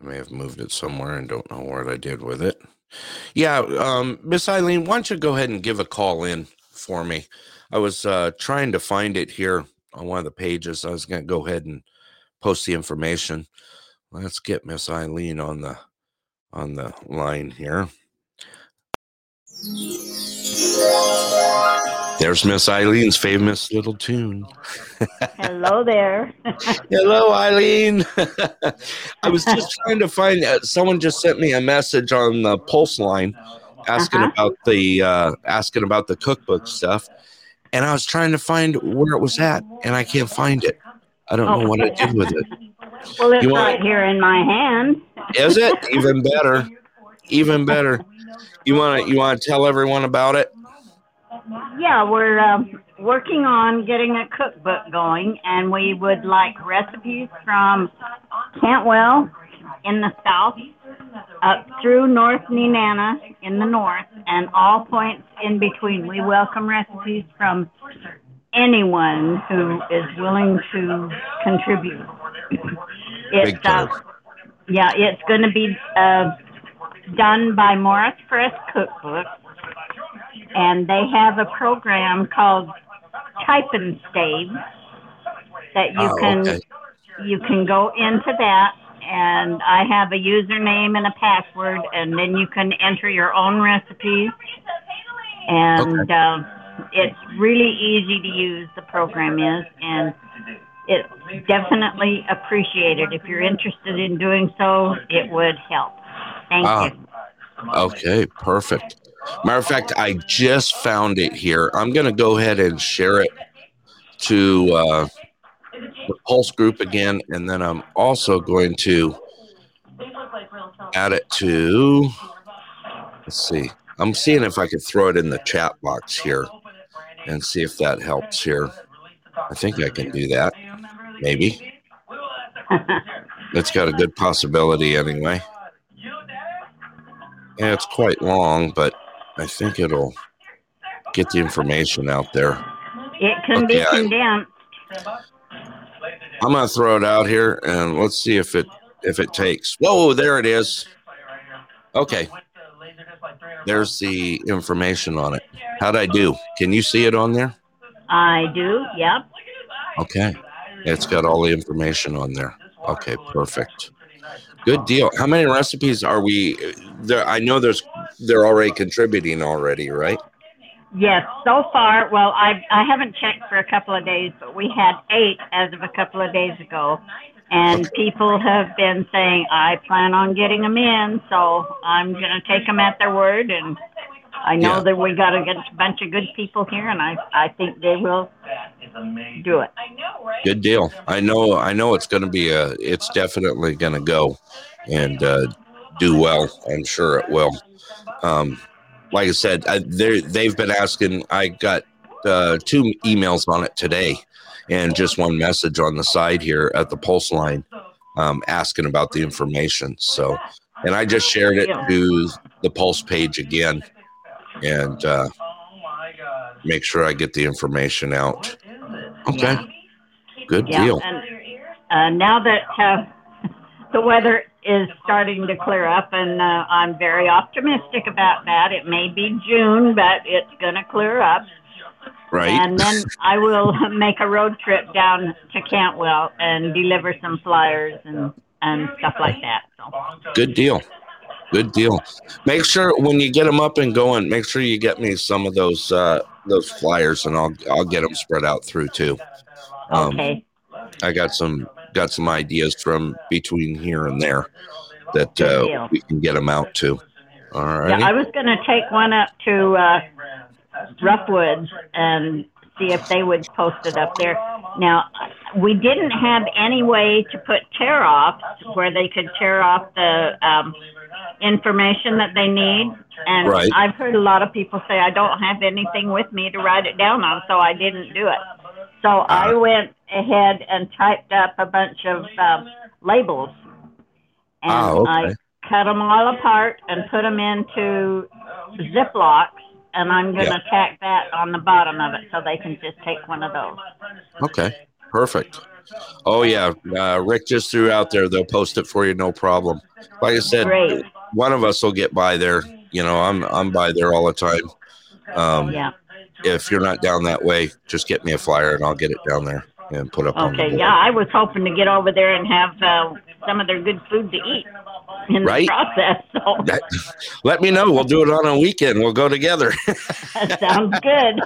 I may have moved it somewhere and don't know what I did with it. Yeah, um, Miss Eileen, why don't you go ahead and give a call in for me? I was uh, trying to find it here on one of the pages. I was going to go ahead and post the information. Let's get Miss Eileen on the on the line here. There's Miss Eileen's famous little tune. Hello there. Hello, Eileen. I was just trying to find. Uh, someone just sent me a message on the pulse line, asking uh-huh. about the uh, asking about the cookbook stuff, and I was trying to find where it was at, and I can't find it. I don't know what to do with it. Well, it's right here in my hand. Is it even better? Even better. You want to you want to tell everyone about it? Yeah, we're uh, working on getting a cookbook going, and we would like recipes from Cantwell in the south, up through North Nenana in the north, and all points in between. We welcome recipes from anyone who is willing to contribute. It's uh, yeah, it's going to be uh, done by Morris Press Cookbook, and they have a program called Type and Save that you oh, can okay. you can go into that and I have a username and a password, and then you can enter your own recipes. And okay. uh, it's really easy to use. The program is, and it's definitely appreciated. If you're interested in doing so, it would help. Thank ah, you. Okay, perfect. Matter of fact, I just found it here. I'm going to go ahead and share it to uh, the Pulse group again, and then I'm also going to add it to. Let's see. I'm seeing if I can throw it in the chat box here and see if that helps here. I think I can do that. Maybe. It's got a good possibility anyway. Yeah, it's quite long, but I think it'll get the information out there. It can okay, be condensed. I'm gonna throw it out here and let's see if it if it takes. Whoa, there it is. Okay. There's the information on it. How'd I do? Can you see it on there? I do, yep. Okay. It's got all the information on there. Okay, perfect. Good deal. How many recipes are we there? I know there's they're already contributing already, right? Yes, so far, well, I I haven't checked for a couple of days, but we had eight as of a couple of days ago, and people have been saying I plan on getting them in, so I'm gonna take them at their word, and I know yeah. that we got a bunch of good people here, and I I think they will do it. Good deal. I know I know it's gonna be a it's definitely gonna go, and uh, do well. I'm sure it will. Um, like I said, I, they've been asking. I got uh, two emails on it today and just one message on the side here at the pulse line um, asking about the information. So, and I just shared it to the pulse page again and uh, make sure I get the information out. Okay, good yeah, deal. And, uh, now that uh, the weather is starting to clear up, and uh, I'm very optimistic about that. It may be June, but it's going to clear up. Right. And then I will make a road trip down to Cantwell and deliver some flyers and, and stuff like that. So. Good deal. Good deal. Make sure when you get them up and going, make sure you get me some of those uh, those flyers, and I'll I'll get them spread out through too. Um, okay. I got some got some ideas from between here and there that uh, we can get them out to. All right. Yeah, I was going to take one up to uh, Roughwoods and see if they would post it up there. Now, we didn't have any way to put tear offs where they could tear off the um, information that they need. And right. I've heard a lot of people say, I don't have anything with me to write it down on, so I didn't do it. So uh, I went ahead and typed up a bunch of uh, labels. And oh, okay. I cut them all apart and put them into Ziplocs and I'm going to yeah. tack that on the bottom of it so they can just take one of those. Okay, perfect. Oh yeah, uh, Rick just threw out there. They'll post it for you, no problem. Like I said, Great. one of us will get by there. You know, I'm I'm by there all the time. Um, yeah. If you're not down that way, just get me a flyer and I'll get it down there and put up. Okay. yeah, I was hoping to get over there and have uh, some of their good food to eat in Right. the process. So That- let me know. We'll do it on a weekend. We'll go together. that sounds good.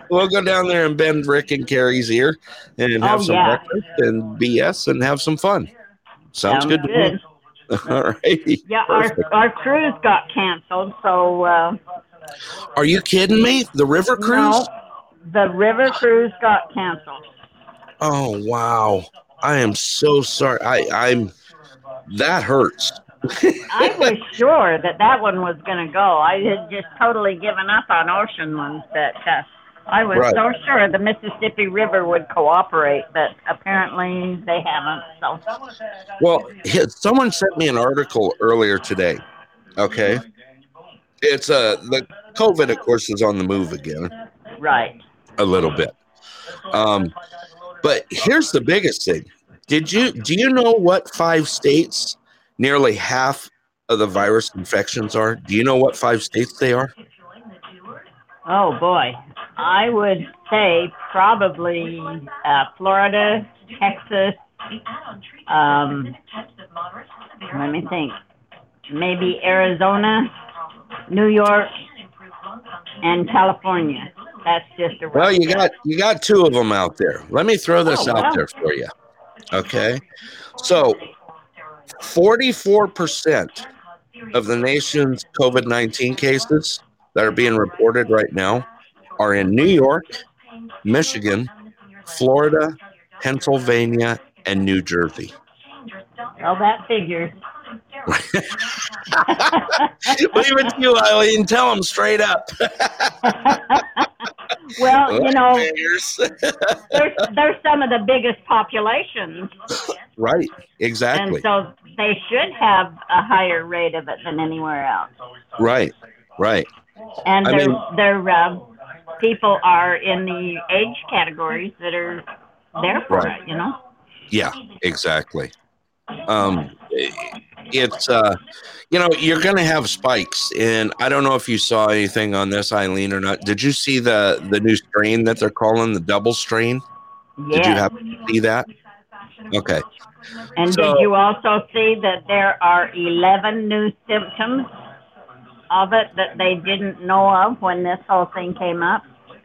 we'll go down there and bend Rick and Carrie's ear and have Oh, some yeah. breakfast and BS and have some fun. Sounds, Sounds good to good. me. All right. Yeah, our our cruise got canceled, so uh, Are you kidding me? The river cruise? no, the river cruise got canceled. Oh wow. I am so sorry. I, I'm that hurts. I was sure that that one was going to go. I had just totally given up on ocean ones, but uh, I was Right. so sure the Mississippi River would cooperate, but apparently they haven't. So Well, someone sent me an article earlier today. Okay. It's uh the COVID of course is on the move again. right. a little bit. Um, but here's the biggest thing. Did you do you know what five states nearly half of the virus infections are? Do you know what five states they are? Oh boy, I would say probably uh, Florida, Texas. Um, let me think. Maybe Arizona, New York, and California. That's just a Well, you got you got two of them out there. Let me throw this Oh, out wow. there for you. Okay. So 44% of the nation's COVID-19 cases that are being reported right now are in New York, Michigan, Florida, Pennsylvania, and New Jersey. Well, that figures. Leave it to you, Eileen. Tell them straight up. well, you know, Figures. there's there's some of the biggest populations, right. Exactly. And so they should have a higher rate of it than anywhere else. Right. Right. And I their mean- their uh, people are in the age categories that are there for Right. it. You know. Yeah. Exactly. Um, it's uh, you know, you're gonna have spikes, and I don't know if you saw anything on this, Eileen, or not. Did you see the the new strain that they're calling the double strain? Yeah. Did you happen to see that? Okay. and so- did you also see that there are 11 new symptoms of it that they didn't know of when this whole thing came up?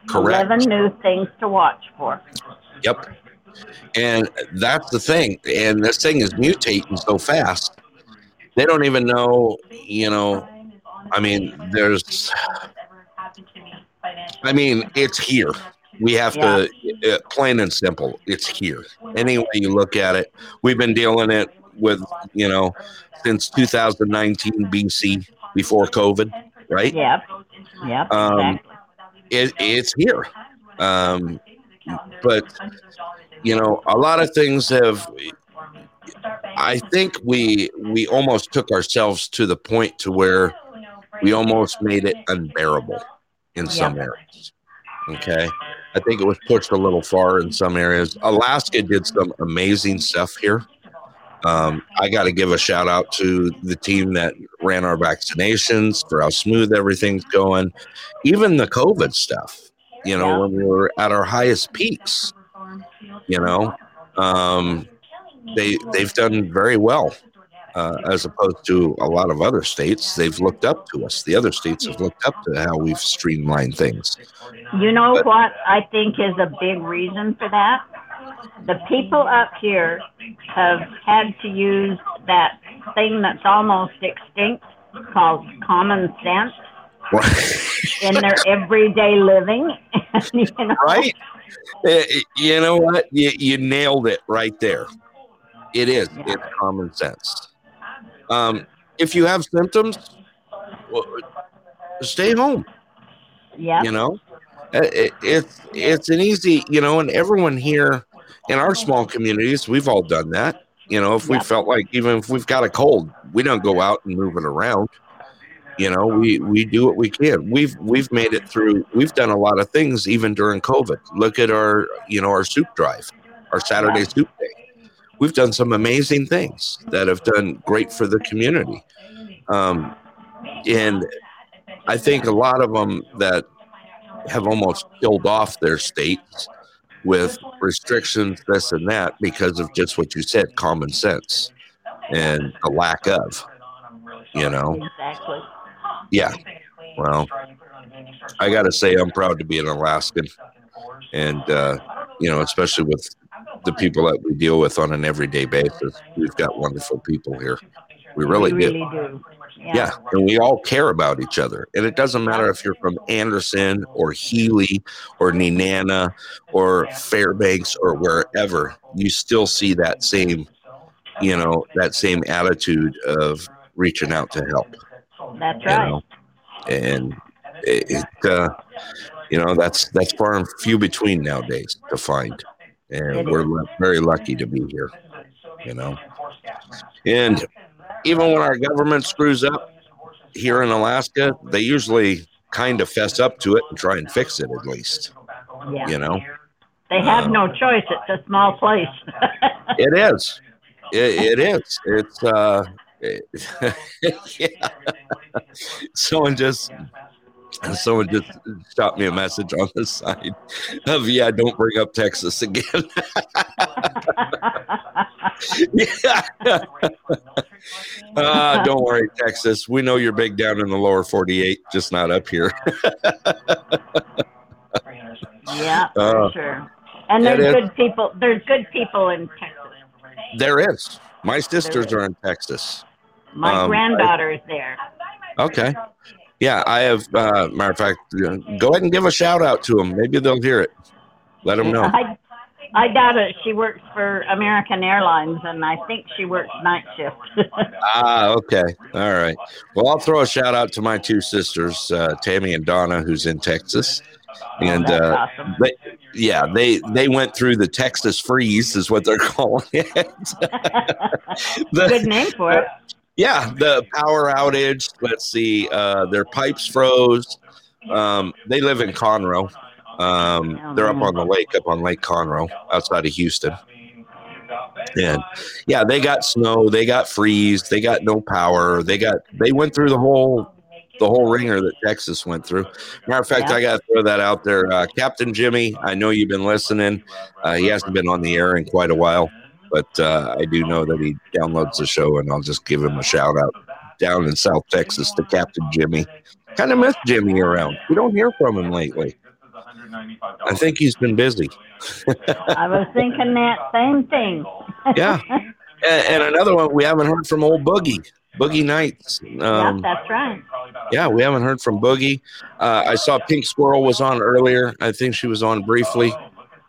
Correct. 11 new things to watch for. Yep. And that's the thing. And this thing is mutating so fast. They don't even know, you know, I mean, there's, I mean, it's here. We have to, uh, plain and simple, it's here. Any way you look at it, we've been dealing it with, you know, since 2019 BC, before COVID, right? Yep. Yep. Um, exactly. It, it's here. Um, but you know a lot of things have i think we we almost took ourselves to the point to where we almost made it unbearable in some areas okay? I think it was pushed a little far in some areas. Alaska did some amazing stuff here. Um, i got to give a shout out to the team that ran our vaccinations for how smooth everything's going. Even the covid stuff you know Yeah. when we were at our highest peaks you know? Um, they they've done very well uh, as opposed to a lot of other states. They've looked up to us. The other states have looked up to how we've streamlined things. You know But- what I think is a big reason for that? The people up here have had to use that thing that's almost extinct called common sense in their everyday living. you know? right. Eh, eh, you know what? You, you nailed it right there. It is. It's common sense. Um, if you have symptoms well, stay home. Yeah. you know? It, it, it's it's an easy you know and everyone here in our small communities we've all done that. You know if we Yeah. felt like even if we've got a cold we don't go out and move it around you know we we do what we can. We've we've made it through we've done a lot of things even during covid. Look at our you know our soup drive our saturday soup day. We've done some amazing things that have done great for the community. Um, and i think a lot of them that have almost killed off their states with restrictions, this and that, because of just what you said, common sense and a lack of, you know. Exactly. Yeah. Well, I got to say, I'm proud to be an Alaskan, and uh, you know, especially with the people that we deal with on an everyday basis. We've got wonderful people here. We really, we really do. Yeah. Yeah, and we all care about each other. And it doesn't matter if you're from Anderson or Healy or Nenana or Fairbanks or wherever, you still see that same, you know, that same attitude of reaching out to help. That's right. know, and it, uh, you know, that's that's far and few between nowadays to find, and we're very lucky to be here. You know, and even when our government screws up here in Alaska, they usually kind of fess up to it and try and fix it at least. Yeah. You know, They have no choice. It's a small place. it is. It, it is. It's uh, yeah. Someone just someone just shot me a message on the side of yeah, don't bring up Texas again. yeah. uh, don't worry, Texas. We know you're big down in the lower 48, just not up here. yeah, Uh, sure. And it there's is. good people. There's good people in Texas. there is. My sisters are in Texas. My Um, granddaughter is there. Okay. Yeah, I have. Uh, matter of fact, go ahead and give a shout out to them. Maybe they'll hear it. Let them know. I, I doubt it. She works for American Airlines, and I think she works night shift. Ah, okay. All right. Well, I'll throw a shout out to my two sisters, uh, Tammy and Donna, who's in Texas. And That's uh, awesome. they, yeah, they they went through the Texas freeze, is what they're calling it. The- Good name for it. Yeah, the power outage. Let's see, uh, their pipes froze. Um, they live in Conroe. Um, they're up on the lake, up on Lake Conroe, outside of Houston. And yeah, they got snow, they got freeze, they got no power, they got they went through the whole the whole ringer that Texas went through. Matter of fact, Yeah. I got to throw that out there. Uh, Captain Jimmy, I know you've been listening. Uh, he hasn't been on the air in quite a while, but uh, I do know that he downloads the show, and I'll just give him a shout out down in South Texas to Captain Jimmy. Kind of miss Jimmy around. We don't hear from him lately. I think he's been busy. I was thinking that same thing. Yeah. And, and another one, we haven't heard from old Boogie, Boogie Nights. Um, yep, that's right. yeah, we haven't heard from Boogie. Uh, I saw Pink Squirrel was on earlier. I think she was on briefly.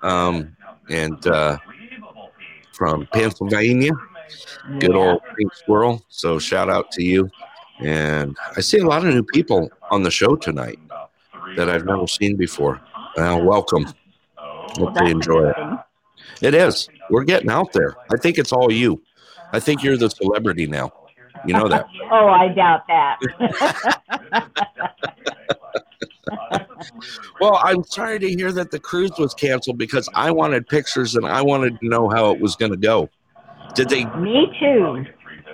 Um, and uh, from Pennsylvania, good old Pink Squirrel. So shout out to you. And I see a lot of new people on the show tonight that I've never seen before. Well, welcome. Hope they enjoy it. It is. We're getting out there. I think it's all you. I think you're the celebrity now. You know that. Oh, I doubt that. Well, I'm sorry to hear that the cruise was canceled because I wanted pictures and I wanted to know how it was going to go. Did they Me too.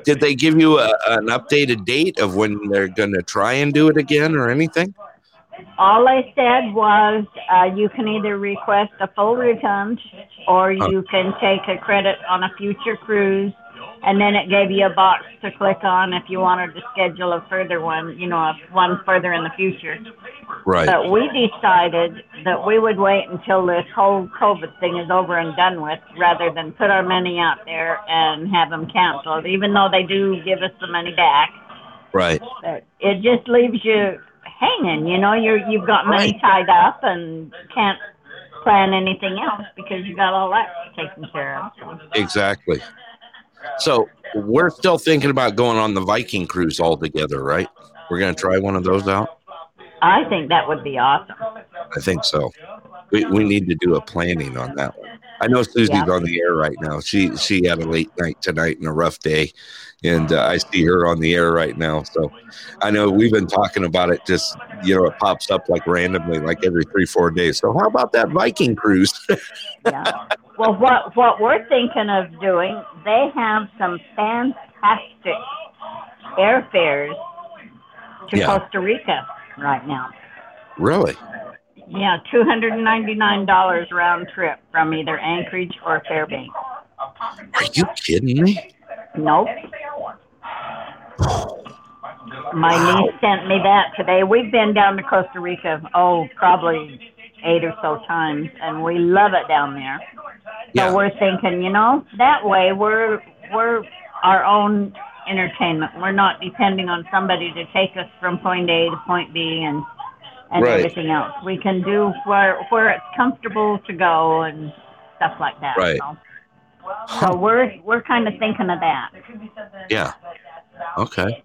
did they give you a, an updated date of when they're going to try and do it again or anything? All I said was uh, you can either request a full refund or you can take a credit on a future cruise. And then it gave you a box to click on if you wanted to schedule a further one, you know, a one further in the future. Right. But we decided that we would wait until this whole COVID thing is over and done with rather than put our money out there and have them canceled, even though they do give us the money back. Right. But it just leaves you hanging, you know, you're, you've got money tied up and can't plan anything else because you got all that taken care of. So. Exactly. So we're still thinking about going on the Viking cruise all together, right? We're going to try one of those out. I think that would be awesome. I think so. We, we need to do a planning on that one. I know Susie's Yeah. on the air right now. She she had a late night tonight and a rough day, and uh, I see her on the air right now. So I know we've been talking about it. Just you know, it pops up like randomly, like every three four days. So how about that Viking cruise? Yeah. Well, what what we're thinking of doing, they have some fantastic airfares to Yeah. Costa Rica right now. really? Yeah, two hundred and ninety nine dollars round trip from either Anchorage or Fairbanks. Are you kidding me? Nope. My niece sent me that today. We've been down to Costa Rica, oh, probably eight or so times, and we love it down there. So Yeah. we're thinking, you know, that way we're we're our own entertainment. We're not depending on somebody to take us from point A to point B and and Right. everything else. We can do where where it's comfortable to go and stuff like that. Right. So, so we're we're kind of thinking of that. Yeah. Okay.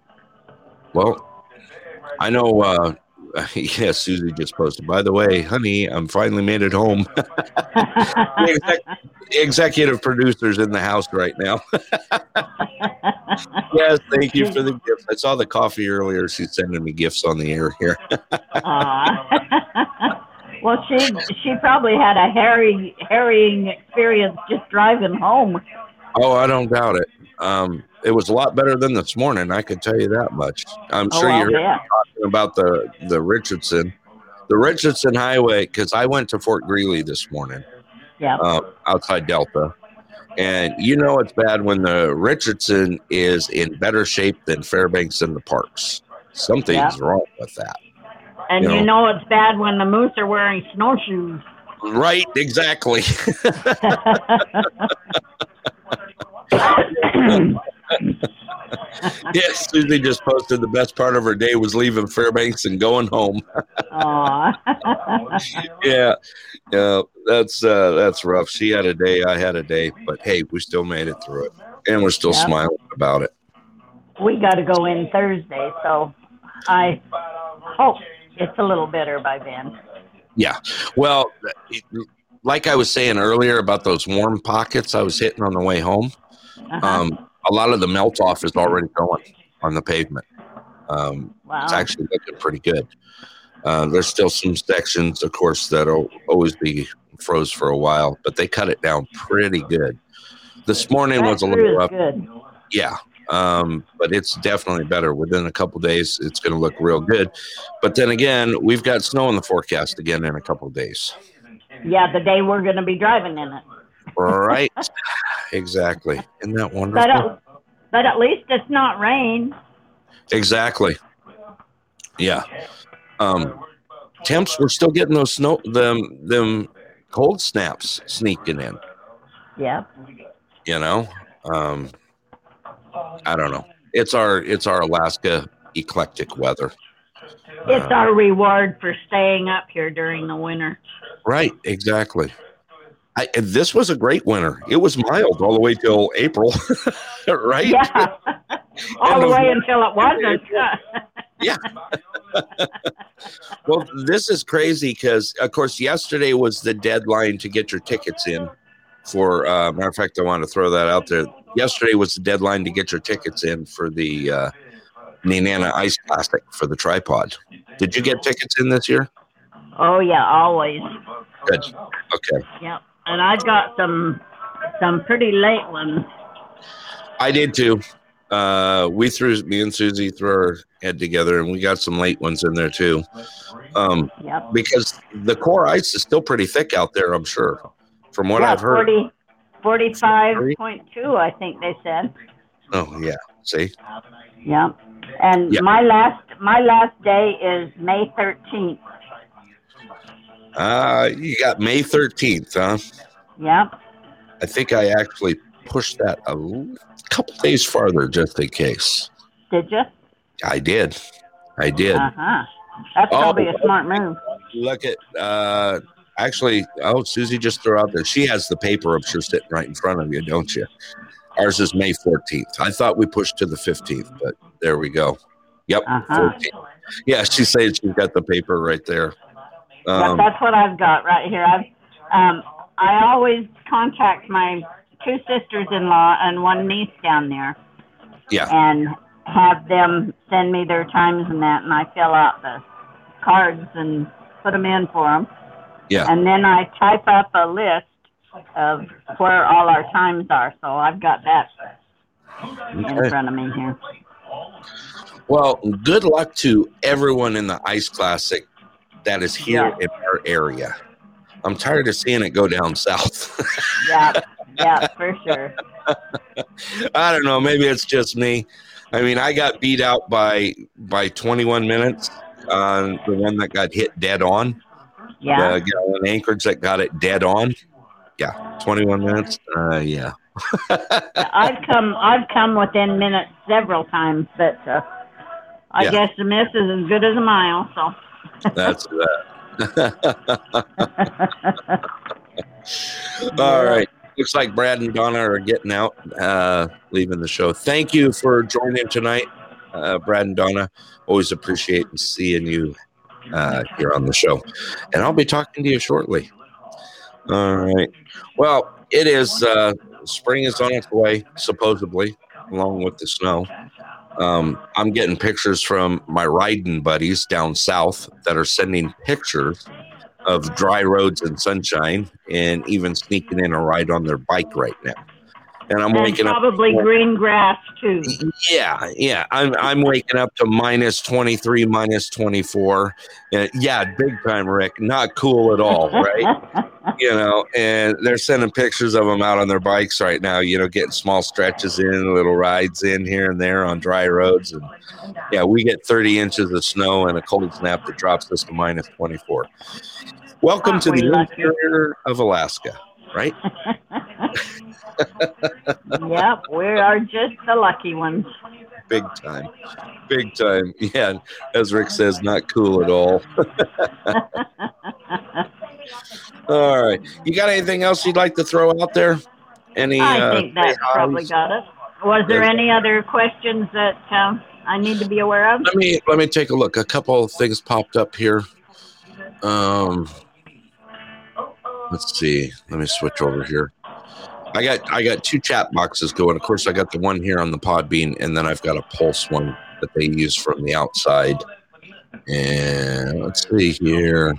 Well, I know. Uh, yeah, Susie just posted. By the way, honey, I'm finally made it home. exec- executive producers in the house right now. yes, thank you for the gift. I saw the coffee earlier. She's sending me gifts on the air here. Well, she she probably had a harry harrying experience just driving home. Oh, I don't doubt it. Um, it was a lot better than this morning. I can tell you that much. I'm Oh, sure I'll you heard talking about the the Richardson, the Richardson Highway, because I went to Fort Greely this morning, Yeah. uh, outside Delta, and you know it's bad when the Richardson is in better shape than Fairbanks in the parks. Something's Yeah. wrong with that. And you you know. know it's bad when the moose are wearing snowshoes. Right? Exactly. yes, Susie just posted the best part of her day was leaving Fairbanks and going home. Yeah, yeah, that's uh, that's rough. She had a day, I had a day, but hey, we still made it through it, and we're still Yeah. smiling about it. we got to go in Thursday, so I hope it's a little better by then. Yeah, well, it- like I was saying earlier about those warm pockets I was hitting on the way home, Uh-huh. um, a lot of the melt off is already going on the pavement. Um, wow. it's actually looking pretty good. Uh, there's still some sections, of course, that'll always be froze for a while, but they cut it down pretty good. This morning That was a little rough. good. Yeah. Um, but it's definitely better. Within a couple days, it's going to look real good. But then again, we've got snow in the forecast again in a couple of days. Yeah, the day we're going to be driving in it. Right. exactly. Isn't that But wonderful? at, but at least it's not rain. Exactly. Yeah. Um, temps, we're still getting those snow, them, them cold snaps sneaking in, Yeah. you know? Um, I don't know. It's our, it's our Alaska eclectic weather. It's Uh, our reward for staying up here during the winter. Right, exactly. I, this was a great winter. It was mild all the way till April, right? Yeah. All the way until it wasn't. Yeah. Well, this is crazy because, of course, yesterday was the deadline to get your tickets in. For uh, matter of fact, I want to throw that out there. Yesterday was the deadline to get your tickets in for the uh, Ice Classic for the tripod. Did you get tickets in this year? Oh yeah, always. Good. Okay. Yep. And I've got some some pretty late ones. I did too. Uh, we threw me and Susie threw our head together, and we got some late ones in there too. Um, Yep. because the core ice is still pretty thick out there. I'm sure, from what yeah, I've heard. 40, 45.2, I think they said. Oh yeah, see, Yeah. And Yeah. my last my last day is May 13th. Uh, you got May 13th, huh? Yep. I think I actually pushed that a couple days farther just in case. Did you? I did, I did. Uh huh. That's Oh. probably a smart move. Look at uh, actually. Oh, Susie just threw out there. She has the paper. I'm sure sitting right in front of you, don't you? Ours is May 14th. I thought we pushed to the 15th, but there we go. Yep, Uh-huh. 14th. Yeah, she said she's got the paper right there. Um, that's what I've got right here. I've um I always contact my two sisters-in-law and one niece down there. Yeah. And have them send me their times and that, and I fill out the cards and put them in for them. Yeah. And then I type up a list of where all our times are. So I've got that in front of me here. Well, good luck to everyone in the Ice Classic that is here yeah. in our area. I'm tired of seeing it go down south. yeah, yeah, for sure. I don't know. Maybe it's just me. I mean, I got beat out by by 21 minutes on the one that got hit dead on. Yeah. The guy in Anchorage that got it dead on. Yeah, 21 minutes. Uh, yeah. I've come I've come within minutes several times, but uh, I yeah. guess the miss is as good as a mile. So that's that. All right. Looks like Brad and Donna are getting out, uh, leaving the show. Thank you for joining tonight, uh, Brad and Donna. Always appreciate seeing you uh, here on the show. And I'll be talking to you shortly. All right. Well, it is uh, spring is on its way, supposedly, along with the snow. Um, I'm getting pictures from my riding buddies down south that are sending pictures of dry roads and sunshine and even sneaking in a ride on their bike right now and I'm and waking probably up probably green grass too. Yeah, yeah. I'm I'm waking up to minus 23, minus 24. And yeah, big time, Rick. Not cool at all, right? you know, and they're sending pictures of them out on their bikes right now. You know, getting small stretches in, little rides in here and there on dry roads, and yeah, we get 30 inches of snow and a cold snap that drops us to minus 24. Welcome to the interior of Alaska, right? yep, we are just the lucky ones. Big time. Big time. Yeah. As Rick says, not cool at all. all right. You got anything else you'd like to throw out there? Any I uh, think that probably got it. Was there any other questions that um, I need to be aware of? Let me let me take a look. A couple of things popped up here. Um let's see. Let me switch over here. I got I got two chat boxes going. Of course, I got the one here on the Podbean, and then I've got a Pulse one that they use from the outside. And let's see here.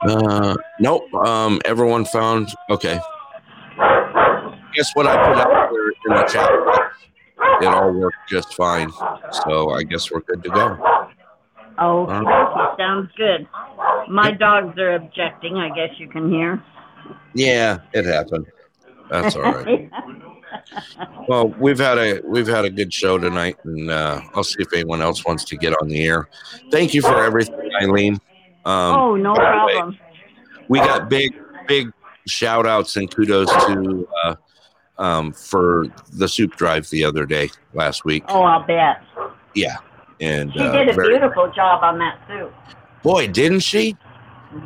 Uh, nope. Um, everyone found okay. Guess what I put out there in the chat box? It all worked just fine. So I guess we're good to go. Oh, sounds good. My dogs are objecting. I guess you can hear. Yeah, it happened. That's all right. well, we've had a we've had a good show tonight, and uh, I'll see if anyone else wants to get on the air. Thank you for everything, Eileen. Um, oh, no problem. Way, we got big big shout outs and kudos to uh, um, for the soup drive the other day last week. Oh, I'll bet. Yeah, and she uh, did a very, beautiful job on that soup. Boy, didn't she?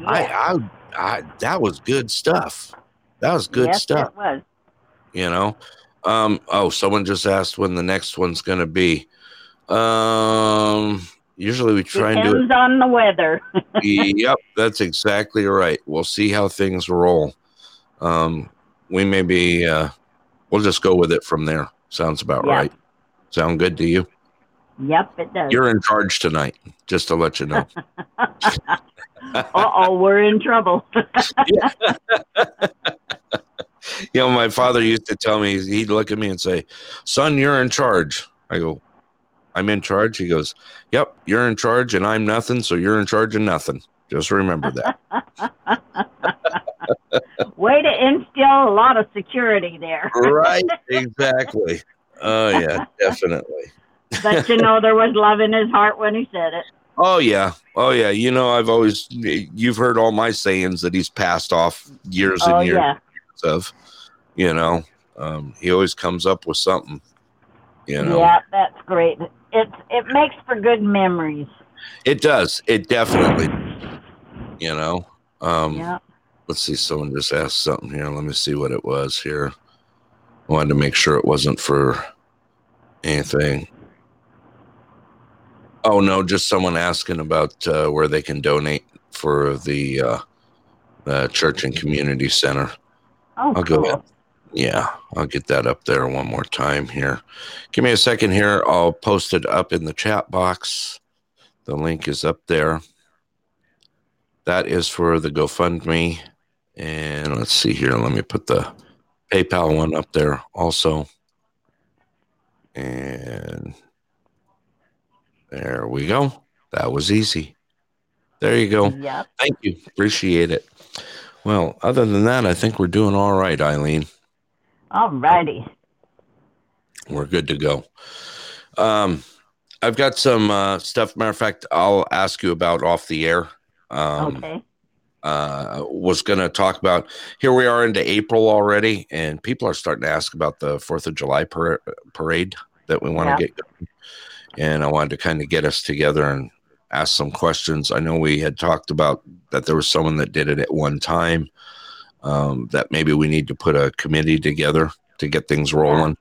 Yeah. I, I, I, that was good stuff. That was good yes, stuff. It was. You know. Um, oh, someone just asked when the next one's going to be. Um, usually we try Depends and do it on the weather. yep, that's exactly right. We'll see how things roll. Um, we may be. Uh, we'll just go with it from there. Sounds about yep. right. Sound good to you? Yep, it does. You're in charge tonight, just to let you know. uh oh, we're in trouble. you know, my father used to tell me, he'd look at me and say, Son, you're in charge. I go, I'm in charge. He goes, Yep, you're in charge, and I'm nothing, so you're in charge of nothing. Just remember that. Way to instill a lot of security there. right, exactly. Oh, yeah, definitely. But you know, there was love in his heart when he said it. Oh yeah, oh yeah. You know, I've always you've heard all my sayings that he's passed off years and oh, years yeah. of. You know, um, he always comes up with something. You know. Yeah, that's great. It it makes for good memories. It does. It definitely. You know. Um, yeah. Let's see. Someone just asked something here. Let me see what it was here. I wanted to make sure it wasn't for anything. Oh no, just someone asking about uh, where they can donate for the uh, uh, church and community center. Oh, I'll cool. go. Yeah, I'll get that up there one more time here. Give me a second here. I'll post it up in the chat box. The link is up there. That is for the GoFundMe. And let's see here. Let me put the PayPal one up there also. And there we go. That was easy. There you go. Yep. Thank you. Appreciate it. Well, other than that, I think we're doing all right, Eileen. All righty. We're good to go. Um, I've got some uh, stuff. Matter of fact, I'll ask you about off the air. Um, okay. Uh, was going to talk about here we are into April already, and people are starting to ask about the Fourth of July par- parade that we want to Yeah. get going. And I wanted to kind of get us together and ask some questions. I know we had talked about that there was someone that did it at one time. Um, that maybe we need to put a committee together to get things rolling.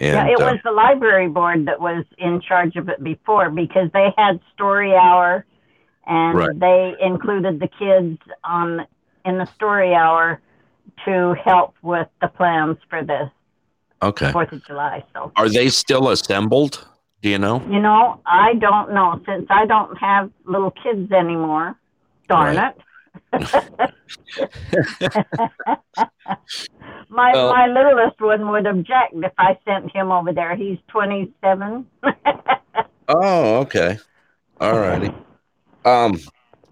And yeah, it uh, was the library board that was in charge of it before because they had story hour and Right. they included the kids on in the story hour to help with the plans for the okay. Fourth of July. So Are they still assembled? Do you know? you know, I don't know since I don't have little kids anymore. Darn Right. it. my Well- my littlest one would object if I sent him over there. He's twenty seven. Oh, okay. All righty. Um,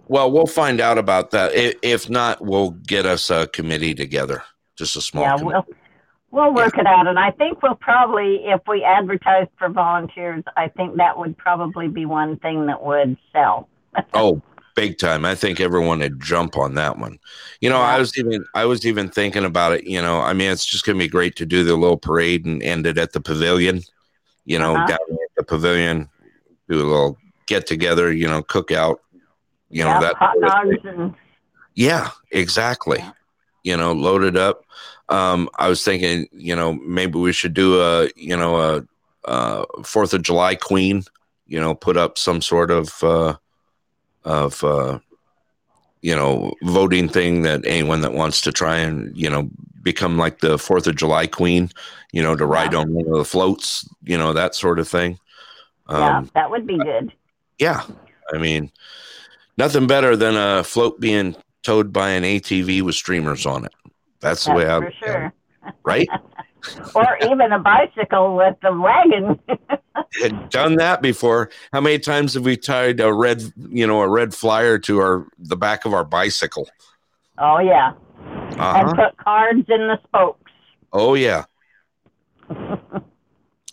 well, we'll find out about that. If not, we'll get us a committee together, just a small. yeah, committee. we'll we'll work it out, and I think we'll probably, if we advertise for volunteers, I think that would probably be one thing that would sell. oh, big time! I think everyone would jump on that one. You know, I was even I was even thinking about it. You know, I mean, it's just gonna be great to do the little parade and end it at the pavilion. You know, Uh-huh. down at the pavilion, do a little get together. You know, cook out. You know that hot sort of thing. dogs and Yeah, exactly. Yeah. You know, load it up. Um, I was thinking, you know, maybe we should do a, you know, a, uh Fourth of July Queen. You know, put up some sort of, uh, of, uh, you know, voting thing that anyone that wants to try and, you know, become like the Fourth of July Queen. You know, to ride on one of the floats. You know, that sort of thing. yeah, Um, that would be good. yeah, I mean, nothing better than a float being towed by an ATV with streamers on it. That's the way I for look at it, sure. right? or even a bicycle with the wagon. Had done that before. How many times have we tied a red, you know, a red flyer to our the back of our bicycle? oh yeah, Uh-huh. and put cards in the spokes. Oh yeah.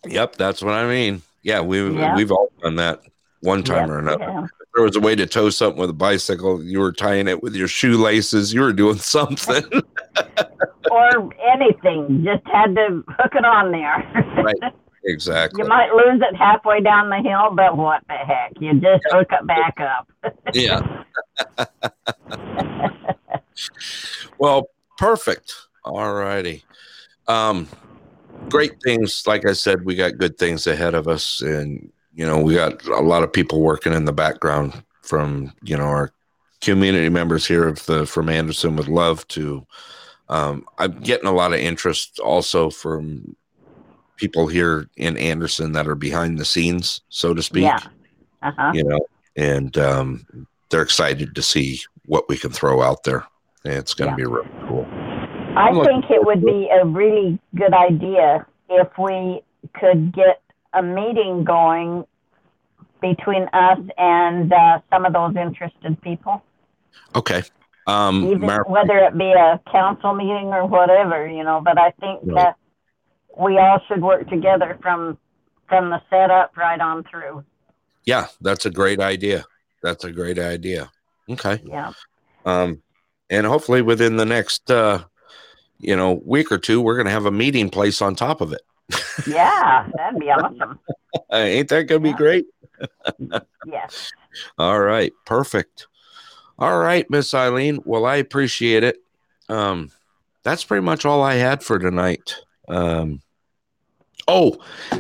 yep, that's what I mean. Yeah, we Yeah. we've all done that one time Yep, or another. yeah. There was a way to tow something with a bicycle, you were tying it with your shoelaces. You were doing something. or anything. Just had to hook it on there. Right. exactly. you might lose it halfway down the hill, but what the heck? You just hook it back up. Yeah. well, perfect. All righty. Um, great things. Like I said, we got good things ahead of us, and you know, we got a lot of people working in the background from you know our community members here of the from Anderson would love to. Um, I'm getting a lot of interest also from people here in Anderson that are behind the scenes, so to speak Yeah. Uh huh. you know, and um, they're excited to see what we can throw out there. It's going to Yeah. be really cool. I I'm looking think it would be a really good idea if we could get a meeting going between us and uh, some of those interested people, Okay. Um, even Mar- whether it be a council meeting or whatever, you know. But I think Right. that we all should work together from from the setup right on through. yeah, that's a great idea. That's a great idea. Okay. Yeah. Um, and hopefully within the next, uh, you know, week or two, we're going to have a meeting place on top of it. Yeah, that'd be awesome. Ain't that to be Yeah. great? Yes. All right, perfect. All right, Miss Eileen. Well, I appreciate it. Um, that's pretty much all I had for tonight. Um, oh,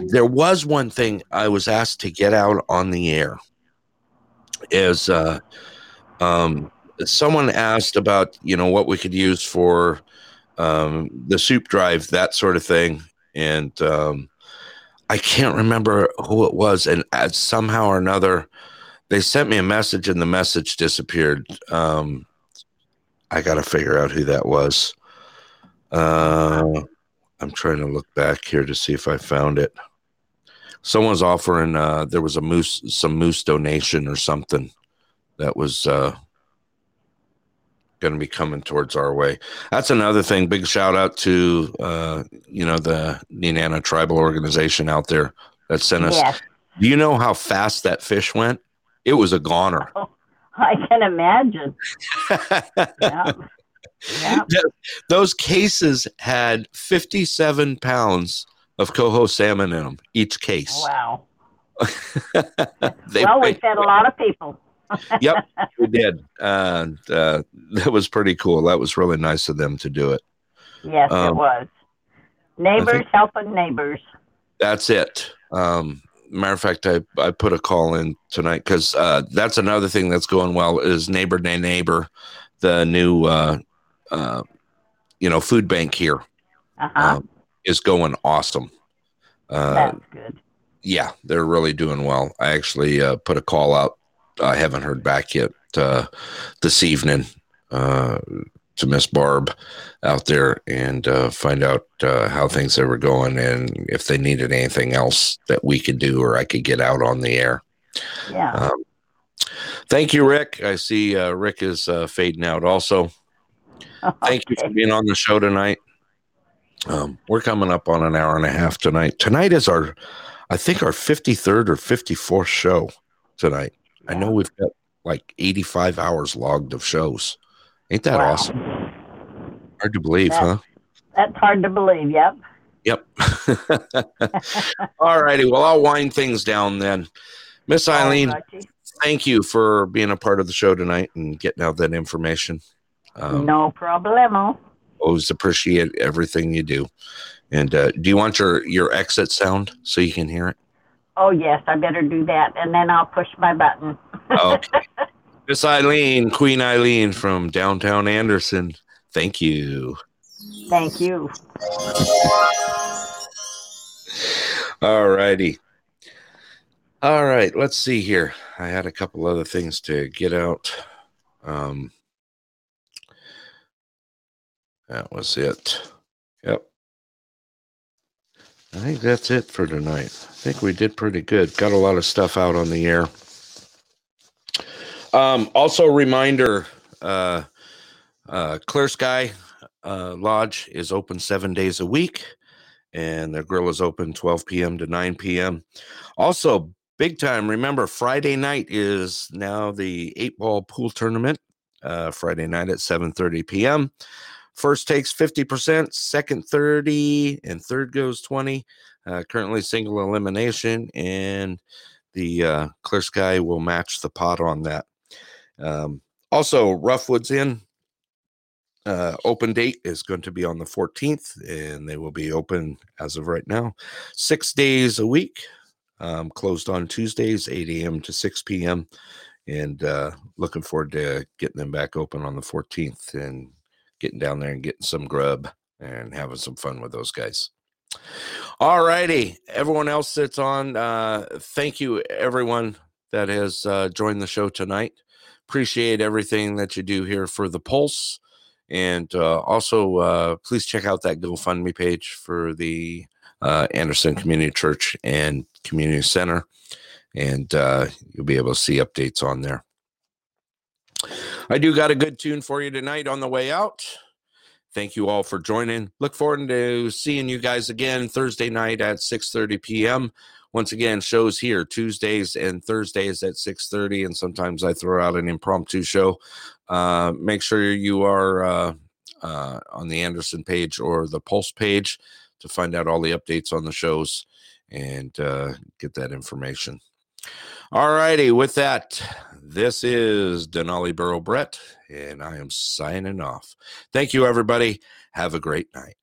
there was one thing I was asked to get out on the air. Is uh, um, someone asked about you know what we could use for um, the soup drive, that sort of thing, and um, I can't remember who it was, and uh, somehow or another they sent me a message and the message disappeared. Um, I got to figure out who that was. Uh, I'm trying to look back here to see if I found it. Someone's offering. Uh, there was a moose, some moose donation or something that was uh, going to be coming towards our way. That's another thing. Big shout out to uh, you know the Nenana Tribal Organization out there that sent us. Yes. Do you know how fast that fish went? It was a goner. Oh, I can imagine. yeah. Those cases had 57 pounds of coho salmon in them, each case. Wow. well, we fed a lot of people yep, we did. And uh, that was pretty cool. That was really nice of them to do it. Yes, um, it was. Neighbors helping neighbors. That's it. Um, matter of fact, I, I put a call in tonight because uh, that's another thing that's going well is Neighbor Day Neighbor, the new uh, uh, you know food bank here uh-huh. Um, is going awesome. Uh, that's good. Yeah, they're really doing well. I actually uh, put a call out I haven't heard back yet uh, this evening uh, to Miss Barb out there and uh, find out uh, how things were going and if they needed anything else that we could do or I could get out on the air. Yeah. Um, thank you, Rick. I see uh, Rick is uh, fading out also. Okay. Thank you for being on the show tonight. Um, we're coming up on an hour and a half tonight. Tonight is our, I think, our 53rd or 54th show tonight. I know we've got like 85 hours logged of shows. Ain't that wow. awesome? Hard to believe, that's, huh? That's hard to believe. Yep. Yep. All righty. Well, I'll wind things down then. Miss Eileen, thank you for being a part of the show tonight and getting out that information. Um, no problemo. Always appreciate everything you do. And uh, do you want your, your exit sound so you can hear it? Oh, yes, I better do that. And then I'll push my button. okay. Miss Eileen, Queen Eileen from downtown Anderson. Thank you. Thank you. All righty. All right, let's see here. I had a couple other things to get out. Um, that was it. I think that's it for tonight. I think we did pretty good. Got a lot of stuff out on the air. Um, also, reminder uh, uh, Clear Sky uh, Lodge is open seven days a week, and their grill is open 12 p.m. to 9 p.m. Also, big time, remember, Friday night is now the eight ball pool tournament, uh, Friday night at 7.30 p.m. First takes 50%, second 30, and third goes 20. Uh, currently single elimination, and the uh, Clear Sky will match the pot on that. Um, also, Roughwoods Inn uh, open date is going to be on the 14th, and they will be open as of right now six days a week. Um, closed on Tuesdays, 8 a.m. to 6 p.m. And uh, looking forward to getting them back open on the 14th and getting down there and getting some grub and having some fun with those guys. All righty. Everyone else that's on, uh, thank you, everyone that has uh, joined the show tonight. Appreciate everything that you do here for the Pulse. And uh, also, uh, please check out that GoFundMe page for the uh, Anderson Community Church and Community Center. And uh, you'll be able to see updates on there. I do got a good tune for you tonight on the way out. Thank you all for joining. Look forward to seeing you guys again Thursday night at 6:30 p.m. Once again, shows here Tuesdays and Thursdays at 6:30, and sometimes I throw out an impromptu show. Uh, make sure you are uh, uh, on the Anderson page or the Pulse page to find out all the updates on the shows and uh, get that information. All righty, with that, this is Denali Borough Brett, and I am signing off. Thank you, everybody. Have a great night.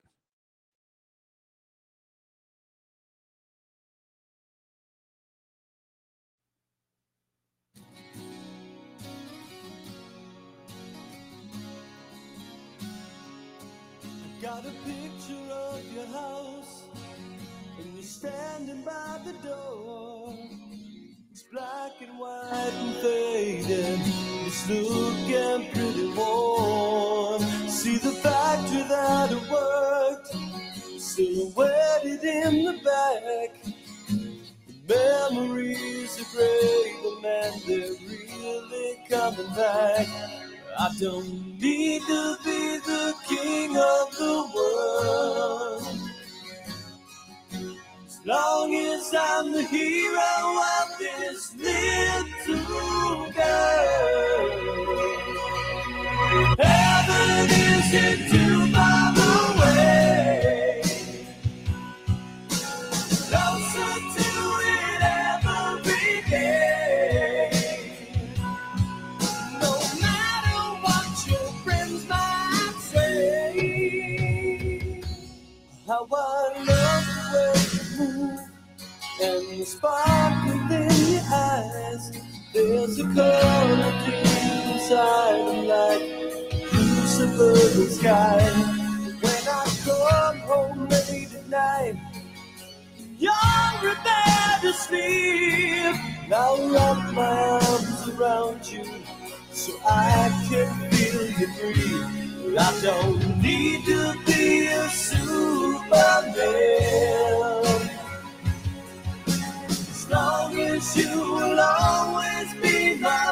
Black and white and faded. It's looking pretty warm. See the factory that it worked, silhouetted in the back. Memories are great, and they're really coming back. I don't need to be the king of the world. Long as I'm the hero of this little girl. Heaven isn't too far away. Closer to it every day. No matter what your friends might say. I love and the sparkle in your eyes. There's a color deep inside of like blue suburban sky. When I come home late at night, you're in to sleep. Now wrap my arms around you so I can feel you breathe. I don't need to be a superman. Always be my